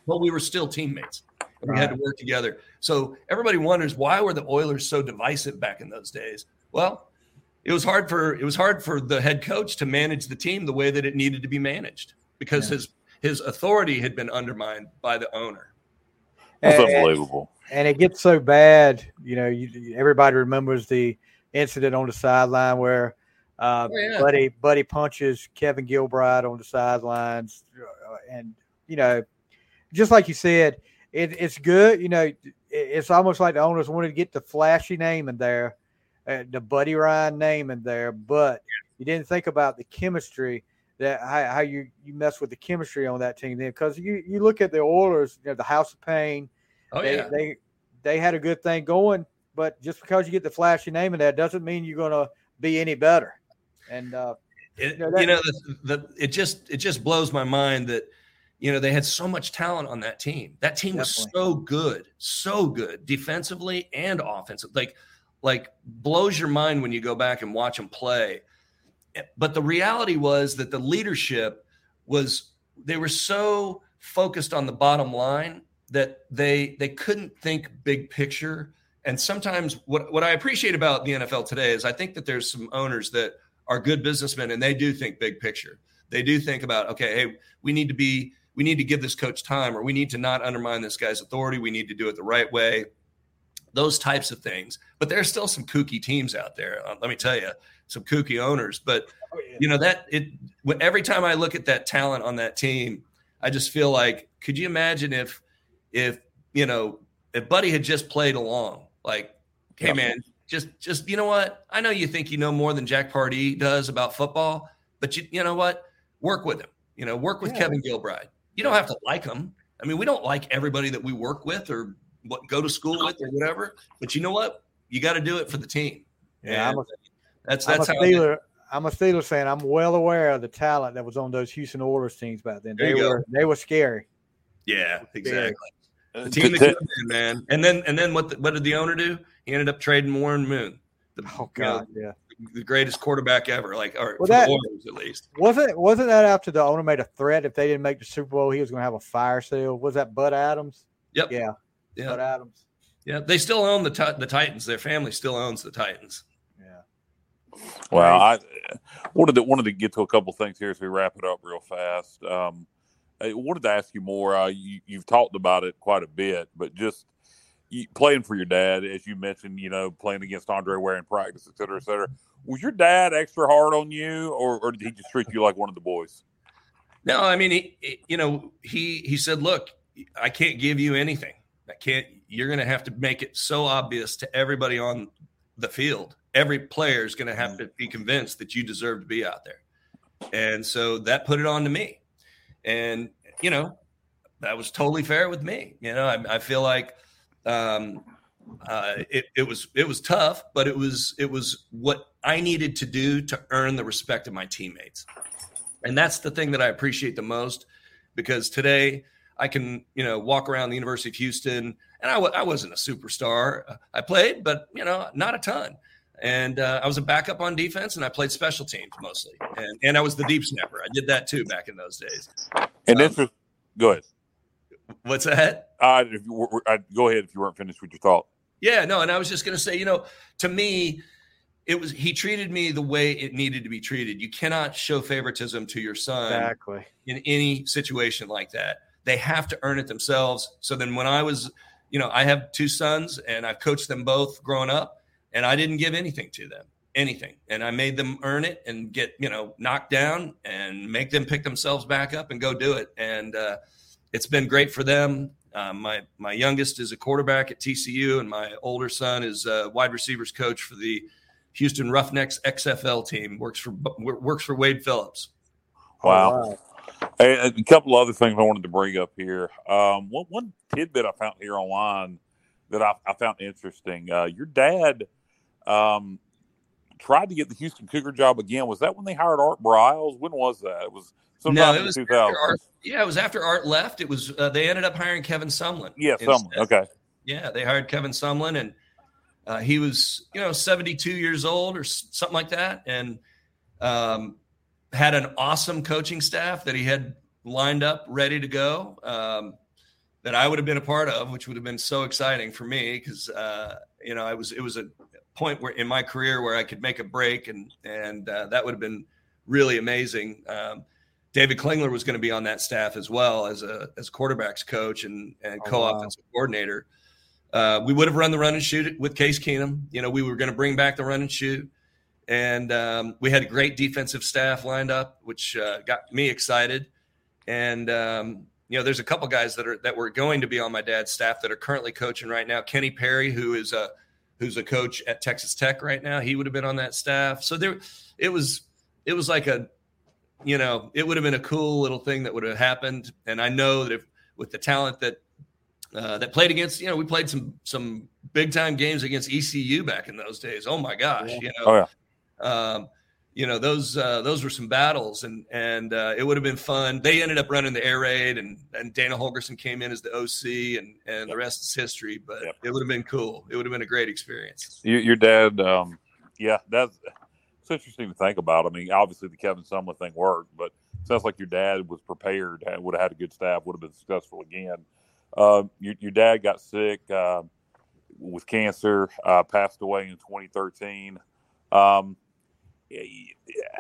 but we were still teammates. And we had to work together. So everybody wonders why were the Oilers so divisive back in those days? Well, it was hard for it was hard for the head coach to manage the team the way that it needed to be managed because yeah. his his authority had been undermined by the owner. That's and, unbelievable. And it gets so bad, you know. You, everybody remembers the incident on the sideline where uh, oh, yeah. Buddy Buddy punches Kevin Gilbride on the sidelines, uh, and you know just like you said, it, it's good. You know, it's almost like the owners wanted to get the flashy name in there, uh, the Buddy Ryan name in there, but you didn't think about the chemistry that how, how you you mess with the chemistry on that team then because you you look at the Oilers, you know, the House of Pain. Oh they, yeah, they they had a good thing going, but just because you get the flashy name in that doesn't mean you're going to be any better. And uh, it, you know, you know the, the, it just it just blows my mind that you know, they had so much talent on that team. That team Definitely. was so good, so good defensively and offensive. Like, like blows your mind when you go back and watch them play. But the reality was that the leadership was they were so focused on the bottom line that they they couldn't think big picture. And sometimes what, what I appreciate about the NFL today is I think that there's some owners that are good businessmen and they do think big picture. They do think about, okay, hey, we need to be we need to give this coach time or we need to not undermine this guy's authority. We need to do it the right way. Those types of things. But there's still some kooky teams out there. Uh, let me tell you, some kooky owners. But oh, yeah. you know that it. Every time I look at that talent on that team, I just feel like, could you imagine if, if you know, if Buddy had just played along, like, hey man, just just you know what? I know you think you know more than Jack Pardee does about football, but you you know what? Work with him. You know, work with Yeah. Kevin Gilbride. You don't have to like him. I mean, we don't like everybody that we work with or what go to school with or whatever. But you know what? You got to do it for the team. Yeah, I'm a, that's I'm a that's how. I- Steeler. I'm a Steelers fan. I'm well aware of the talent that was on those Houston Oilers teams back then. There They you go. were they were scary. yeah, exactly. Uh, The team that to- could have man. And then and then what? The, what did the owner do? He ended up trading Warren Moon, the, Oh you know, God, yeah. the greatest quarterback ever. Like, or Well, that- the Oilers at least. Wasn't wasn't that after the owner made a threat if they didn't make the Super Bowl, he was going to have a fire sale? Was that Bud Adams? Yep. Yeah, Yeah. Bud Adams. Yeah, they still own the Ti- the Titans. Their family still owns the Titans. Well, I wanted to wanted to get to a couple things here as we wrap it up real fast. Um, I wanted to ask you more. Uh, you, you've talked about it quite a bit, but just you, playing for your dad, as you mentioned, you know, playing against Andre Ware in practice, et cetera, et cetera. Was your dad extra hard on you, or, or did he just treat you like one of the boys? No, I mean, he, he- you know, he he said, "Look, I can't give you anything. I can't. You're going to have to make it so obvious to everybody on the field. Every player is going to have to be convinced that you deserve to be out there." And so that put it on to me, and you know, that was totally fair with me. You know, I, I feel like um, uh, it, it was it was tough, but it was it was what I needed to do to earn the respect of my teammates. And that's the thing that I appreciate the most because today I can, you know, walk around the University of Houston and I w- I wasn't a superstar. I played, but, you know, not a ton. And uh, I was a backup on defense and I played special teams mostly. And, and I was the deep snapper. I did that too back in those days. And Um, this is go ahead. What's that? Uh, if you were, uh, go ahead if you weren't finished with your thought. Yeah, no, and I was just going to say, you know, to me, it was he treated me the way it needed to be treated. You cannot show favoritism to your son Exactly. in any situation like that. They have to earn it themselves. So then when I was, you know, I have two sons and I've coached them both growing up and I didn't give anything to them, anything. And I made them earn it and get, you know, knocked down and make them pick themselves back up and go do it. And uh, it's been great for them. Uh, my my youngest is a quarterback at TCU, and my older son is a wide receivers coach for the Houston Roughnecks XFL team. works for works for Wade Phillips. Wow. Hey, a couple other things I wanted to bring up here. Um, one, one tidbit I found here online that I, I found interesting. Uh, your dad um, tried to get the Houston Cougar job again. Was that when they hired Art Briles? When was that? It was sometime it in was the after 2000s. Art, yeah, it was after Art left. It was uh, they ended up hiring Kevin Sumlin. Yeah, instead. someone. Okay. Yeah, they hired Kevin Sumlin, and uh, he was you know 72 years old or something like that, and um, had an awesome coaching staff that he had lined up ready to go. Um, that I would have been a part of, which would have been so exciting for me because uh, you know I was it was a point where in my career where I could make a break, and and uh, that would have been really amazing. Um, David Klingler was going to be on that staff as well as a as quarterbacks coach and and Oh, co-offensive coordinator. Uh, we would have run the run and shoot with Case Keenum. You know, we were going to bring back the run and shoot, and um, we had a great defensive staff lined up, which uh, got me excited. And um, you know, there's a couple guys that are that were going to be on my dad's staff that are currently coaching right now. Kenny Perry, who is a who's a coach at Texas Tech right now, he would have been on that staff. So there, it was it was like a you know, it would have been a cool little thing that would have happened. And I know that if with the talent that uh, that played against, you know, we played some some big time games against ECU back in those days. Oh my gosh, Yeah. you know, Oh, yeah. um, you know those uh, those were some battles, and and uh, it would have been fun. They ended up running the air raid, and and Dana Holgorsen came in as the OC, and and the rest is history. But Yep. it would have been cool. It would have been a great experience. Your, your dad, um, yeah, that's it's interesting to think about. I mean, obviously the Kevin Sumlin thing worked, but it sounds like your dad was prepared, would have had a good staff, would have been successful again. Uh, your, your dad got sick uh, with cancer, uh, passed away in 2013. Um,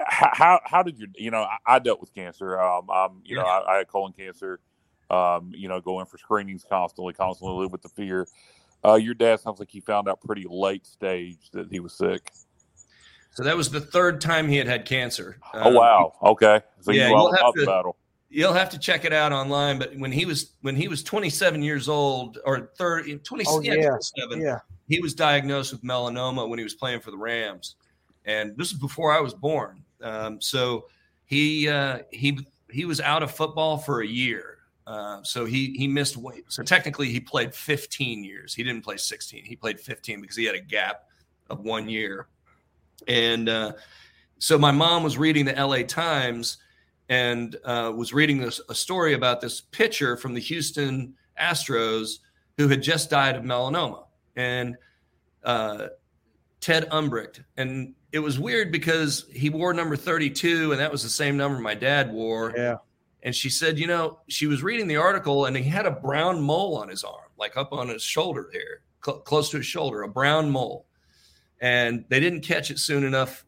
how, how how did you you know I, I dealt with cancer um um you know I, I had colon cancer um you know going for screenings constantly constantly live with the fear uh your dad sounds like he found out pretty late stage that he was sick So that was the third time he had had cancer. oh Um, wow okay so yeah, you all you'll have the to- battle you'll have to check it out online. But when he was when he was 27 years old or 30, 20, Oh, yeah, yeah. 27, Yeah. he was diagnosed with melanoma when he was playing for the Rams, and this is before I was born. Um, so he uh, he he was out of football for a year. Uh, so he he missed weight. So technically, he played 15 years. He didn't play 16. He played 15 because he had a gap of one year. And uh, so my mom was reading the LA Times and uh, was reading this, a story about this pitcher from the Houston Astros who had just died of melanoma. And uh, Ted Umbricht. And it was weird because he wore number 32, and that was the same number my dad wore. Yeah. And she said, you know, she was reading the article and he had a brown mole on his arm, like up on his shoulder here, cl- close to his shoulder, a brown mole. And they didn't catch it soon enough.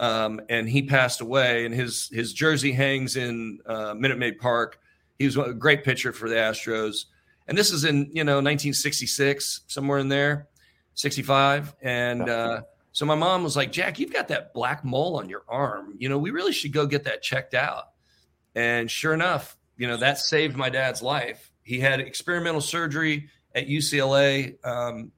Um, and he passed away. And his his jersey hangs in uh, Minute Maid Park. He was a great pitcher for the Astros. And this is in, you know, 1966, somewhere in there, 65. And uh, so my mom was like, Jack, you've got that black mole on your arm. You know, we really should go get that checked out. And sure enough, you know, that saved my dad's life. He had experimental surgery at UCLA um,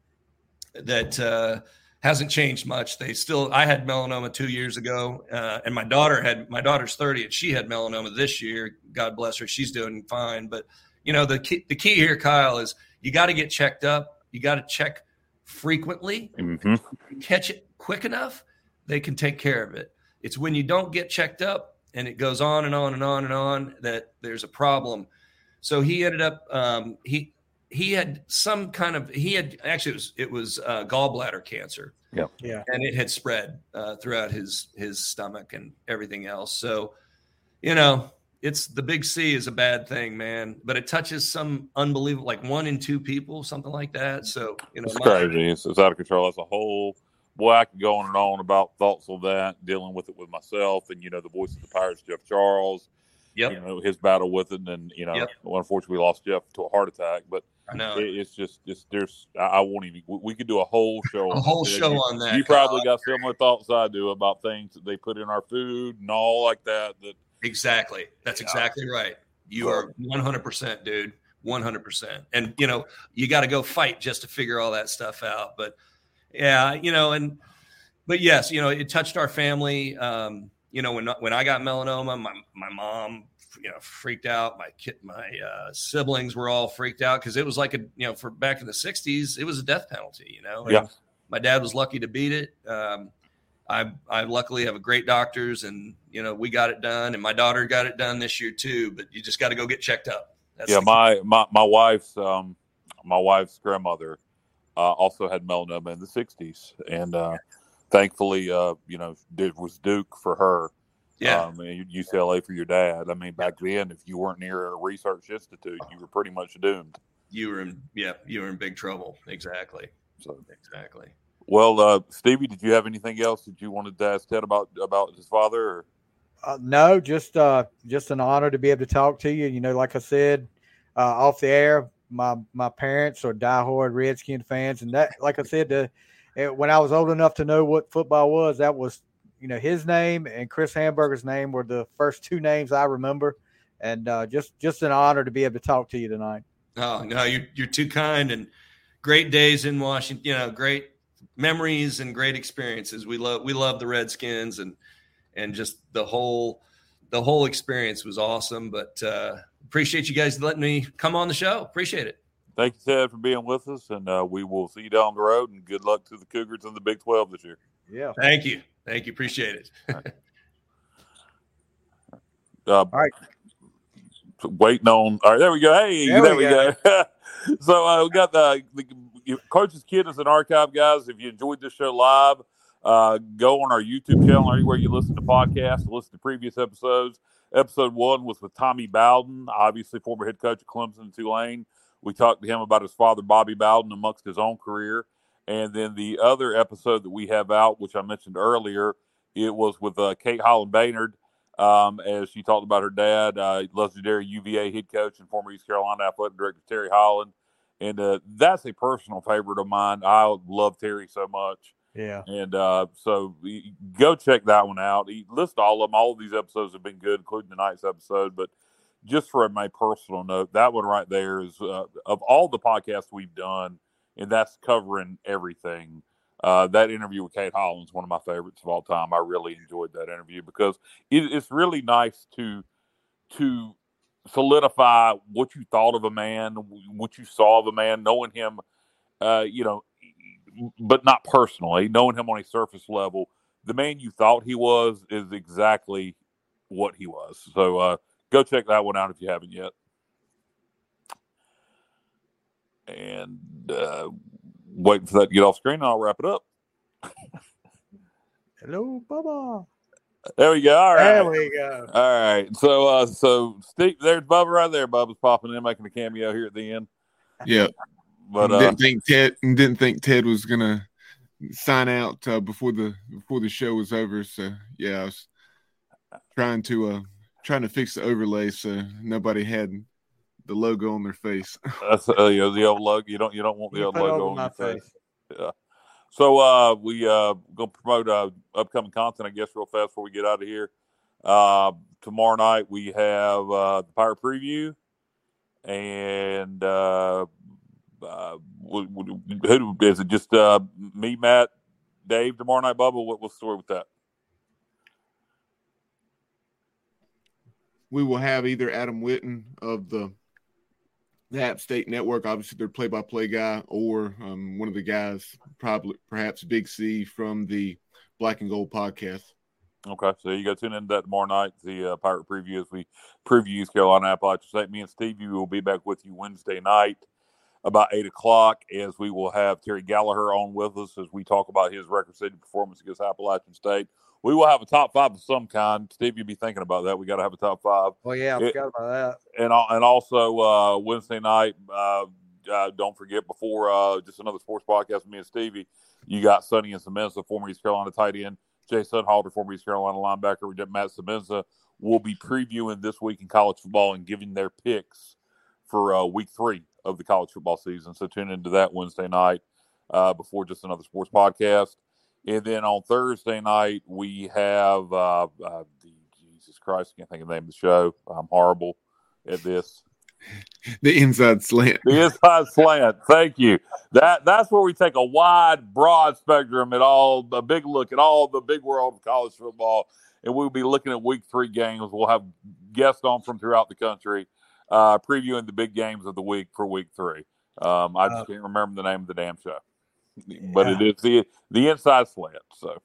that uh, hasn't changed much. They still, I had melanoma two years ago, uh, and my daughter had, my daughter's 30 and she had melanoma this year. God bless her. She's doing fine. But, you know, the key, the key here, Kyle, is you got to get checked up. You got to check frequently Mhm. catch it quick enough, they can take care of it. It's when you don't get checked up and it goes on and on and on and on that there's a problem. So he ended up um, he he had some kind of he had actually it was it was uh, gallbladder cancer Yeah, Yeah. and it had spread uh, throughout his his stomach and everything else. So you know it's the big C is a bad thing, man, but it touches some unbelievable like one in two people, something like that. So you know, It's my- crazy. It's, it's out of control. That's a whole boy. I could go on and on about thoughts of that, dealing with it with myself, and you know, the voice of the Pirates, Jeff Charles. Yep. You know his battle with it, and you know, Yep. well, unfortunately, we lost Jeff to a heart attack. But I know. it, it's just, it's there's. I, I won't even. We, we could do a whole show. a on whole show You, on that. you Kyle. probably got similar thoughts I do about things that they put in our food and all like that. That exactly. That's Yeah. exactly right. You are 100%, dude. 100%. And, you know, you got to go fight just to figure all that stuff out. But yeah, you know, and, but yes, you know, it touched our family. Um, you know, when, when I got melanoma, my, my mom, you know, freaked out. My kid, my uh, siblings were all freaked out because it was like a, you know, for back in the 60s, it was a death penalty, you know? And Yeah. My dad was lucky to beat it. Um, I I luckily have a great doctors, and you know we got it done, and my daughter got it done this year too. But you just got to go get checked up. That's yeah, my my my wife's um my wife's grandmother uh, also had melanoma in the '60s, and uh, thankfully, uh, you know, it was Duke for her. yeah, um, and UCLA for your dad. I mean, back then, if you weren't near a research institute, you were pretty much doomed. you were in yeah you were in big trouble. Exactly, So, exactly. Well, uh, Stevie, did you have anything else that you wanted to ask Ted about about his father? Or? Uh, no, just uh, just an honor to be able to talk to you. You know, like I said, uh, off the air, my my parents are diehard Redskin fans, and that, like I said, the, eh, when I was old enough to know what football was, that was, you know, his name and Chris Hanburger's name were the first two names I remember, and uh, just just an honor to be able to talk to you tonight. Oh no, you're you're too kind, and great days in Washington. You know, great memories and great experiences. We love we love the Redskins, and and just the whole the whole experience was awesome. But uh, appreciate you guys letting me come on the show. Appreciate it. Thank you, Ted, for being with us, and uh, we will see you down the road. And good luck to the Cougars in the Big Twelve this year. Yeah. Thank you. Thank you. Appreciate it. <laughs> Uh, All right. Waiting on. All right, there we go. Hey, There there, we we go. <laughs> so uh, we got the, the coaches kid is an archive, guys. If you enjoyed this show live, uh, go on our YouTube channel or anywhere you listen to podcasts. Listen to previous episodes. Episode one was with Tommy Bowden, obviously former head coach of Clemson and Tulane. We talked to him about his father, Bobby Bowden, amongst his own career. And then the other episode that we have out, which I mentioned earlier, it was with uh, Kate Holland Baynard um, as she talked about her dad, uh, legendary UVA head coach and former East Carolina athletic director Terry Holland. And uh, that's a personal favorite of mine. I love Terry so much. Yeah. And uh, so go check that one out. He list all of them. All of these episodes have been good, including tonight's episode. But just from my personal note, that one right there is uh, of all the podcasts we've done, and that's covering everything. Uh, that interview with Kate Holland is one of my favorites of all time. I really enjoyed that interview because it, it's really nice to to solidify what you thought of a man, what you saw of a man, knowing him, uh, you know, but not personally, knowing him on a surface level. The man you thought he was is exactly what he was. So uh, go check that one out if you haven't yet. And uh, waiting for that to get off screen, I'll wrap it up. Hello, Bubba. There we go. All right. There we go. All right. So, uh, so Steve, there's Bubba right there. Bubba's popping in, making a cameo here at the end. Yeah, But uh, didn't think Ted didn't think Ted was gonna sign out uh, before the before the show was over. So yeah, I was trying to uh trying to fix the overlay so nobody had the logo on their face. that's uh, you know, the old logo. You don't you don't want the You old logo over on my your face. face. So uh, we uh gonna promote uh upcoming content, I guess, real fast before we get out of here. Uh, tomorrow night we have uh the Pirate Preview, and uh, uh wh- wh- who is it? Just uh me, Matt, Dave tomorrow night. Bubba, what, what's the story with that? we will have either Adam Witten of the the App State Network, obviously their play-by-play guy, or um, one of the guys, probably perhaps Big C from the Black and Gold podcast. Okay, so you got to tune into that tomorrow night, the uh, Pirate Preview, as we preview East Carolina Appalachian State. Me and Steve, Stevie will be back with you Wednesday night about 8 o'clock, as we will have Terry Gallagher on with us as we talk about his record-setting performance against Appalachian State. We will have a top five of some kind. Steve, you'll be thinking about that. We got to have a top five Oh yeah, I It- forgot about that. and and also uh, Wednesday night. Uh, uh, don't forget before uh, just another sports podcast with me and Stevie. You got Sonny and Semenza, former East Carolina tight end. Jay Sudhalter, former East Carolina linebacker. Matt Semenza. will be previewing this week in college football and giving their picks for uh, week three of the college football season. So tune into that Wednesday night uh, before just another sports podcast. And then on Thursday night, we have uh, uh, the Jesus Christ, I can't think of the name of the show. I'm horrible at this. <laughs> The inside slant. The inside slant. Thank you. That that's where we take a wide, broad spectrum at all, a big look at all the big world of college football, and we'll be looking at week three games. We'll have guests on from throughout the country, uh, previewing the big games of the week for week three. Um, I just Uh, can't remember the name of the damn show, but it is the the inside slant. So.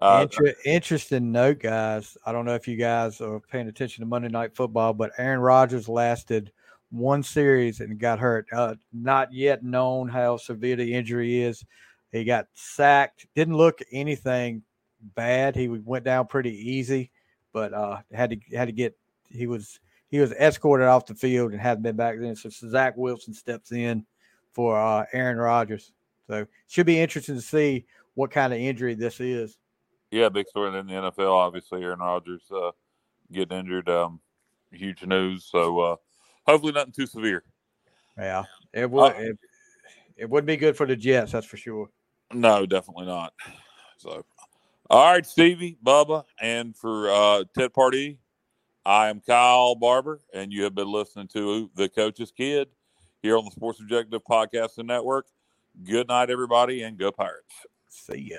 Uh, Inter- interesting note, guys. I don't know if you guys are paying attention to Monday Night Football, but Aaron Rodgers lasted one series and got hurt. Uh, not yet known how severe the injury is. He got sacked. Didn't look anything bad. He went down pretty easy, but uh, had to had to get. He was he was escorted off the field and hadn't been back then. So Zach Wilson steps in for uh, Aaron Rodgers. So should be interesting to see what kind of injury this is. Yeah, big story in the NFL. Obviously, Aaron Rodgers uh, getting injured. Um, huge news. So uh, hopefully, nothing too severe. Yeah, it would. Uh, it, it would be good for the Jets, that's for sure. No, definitely not. So, all right, Stevie, Bubba, and for uh, Ted Pardee, I am Kyle Barber, and you have been listening to the Coach's Kid here on the Sports Objective Podcast and Network. Good night, everybody, and go Pirates. See ya.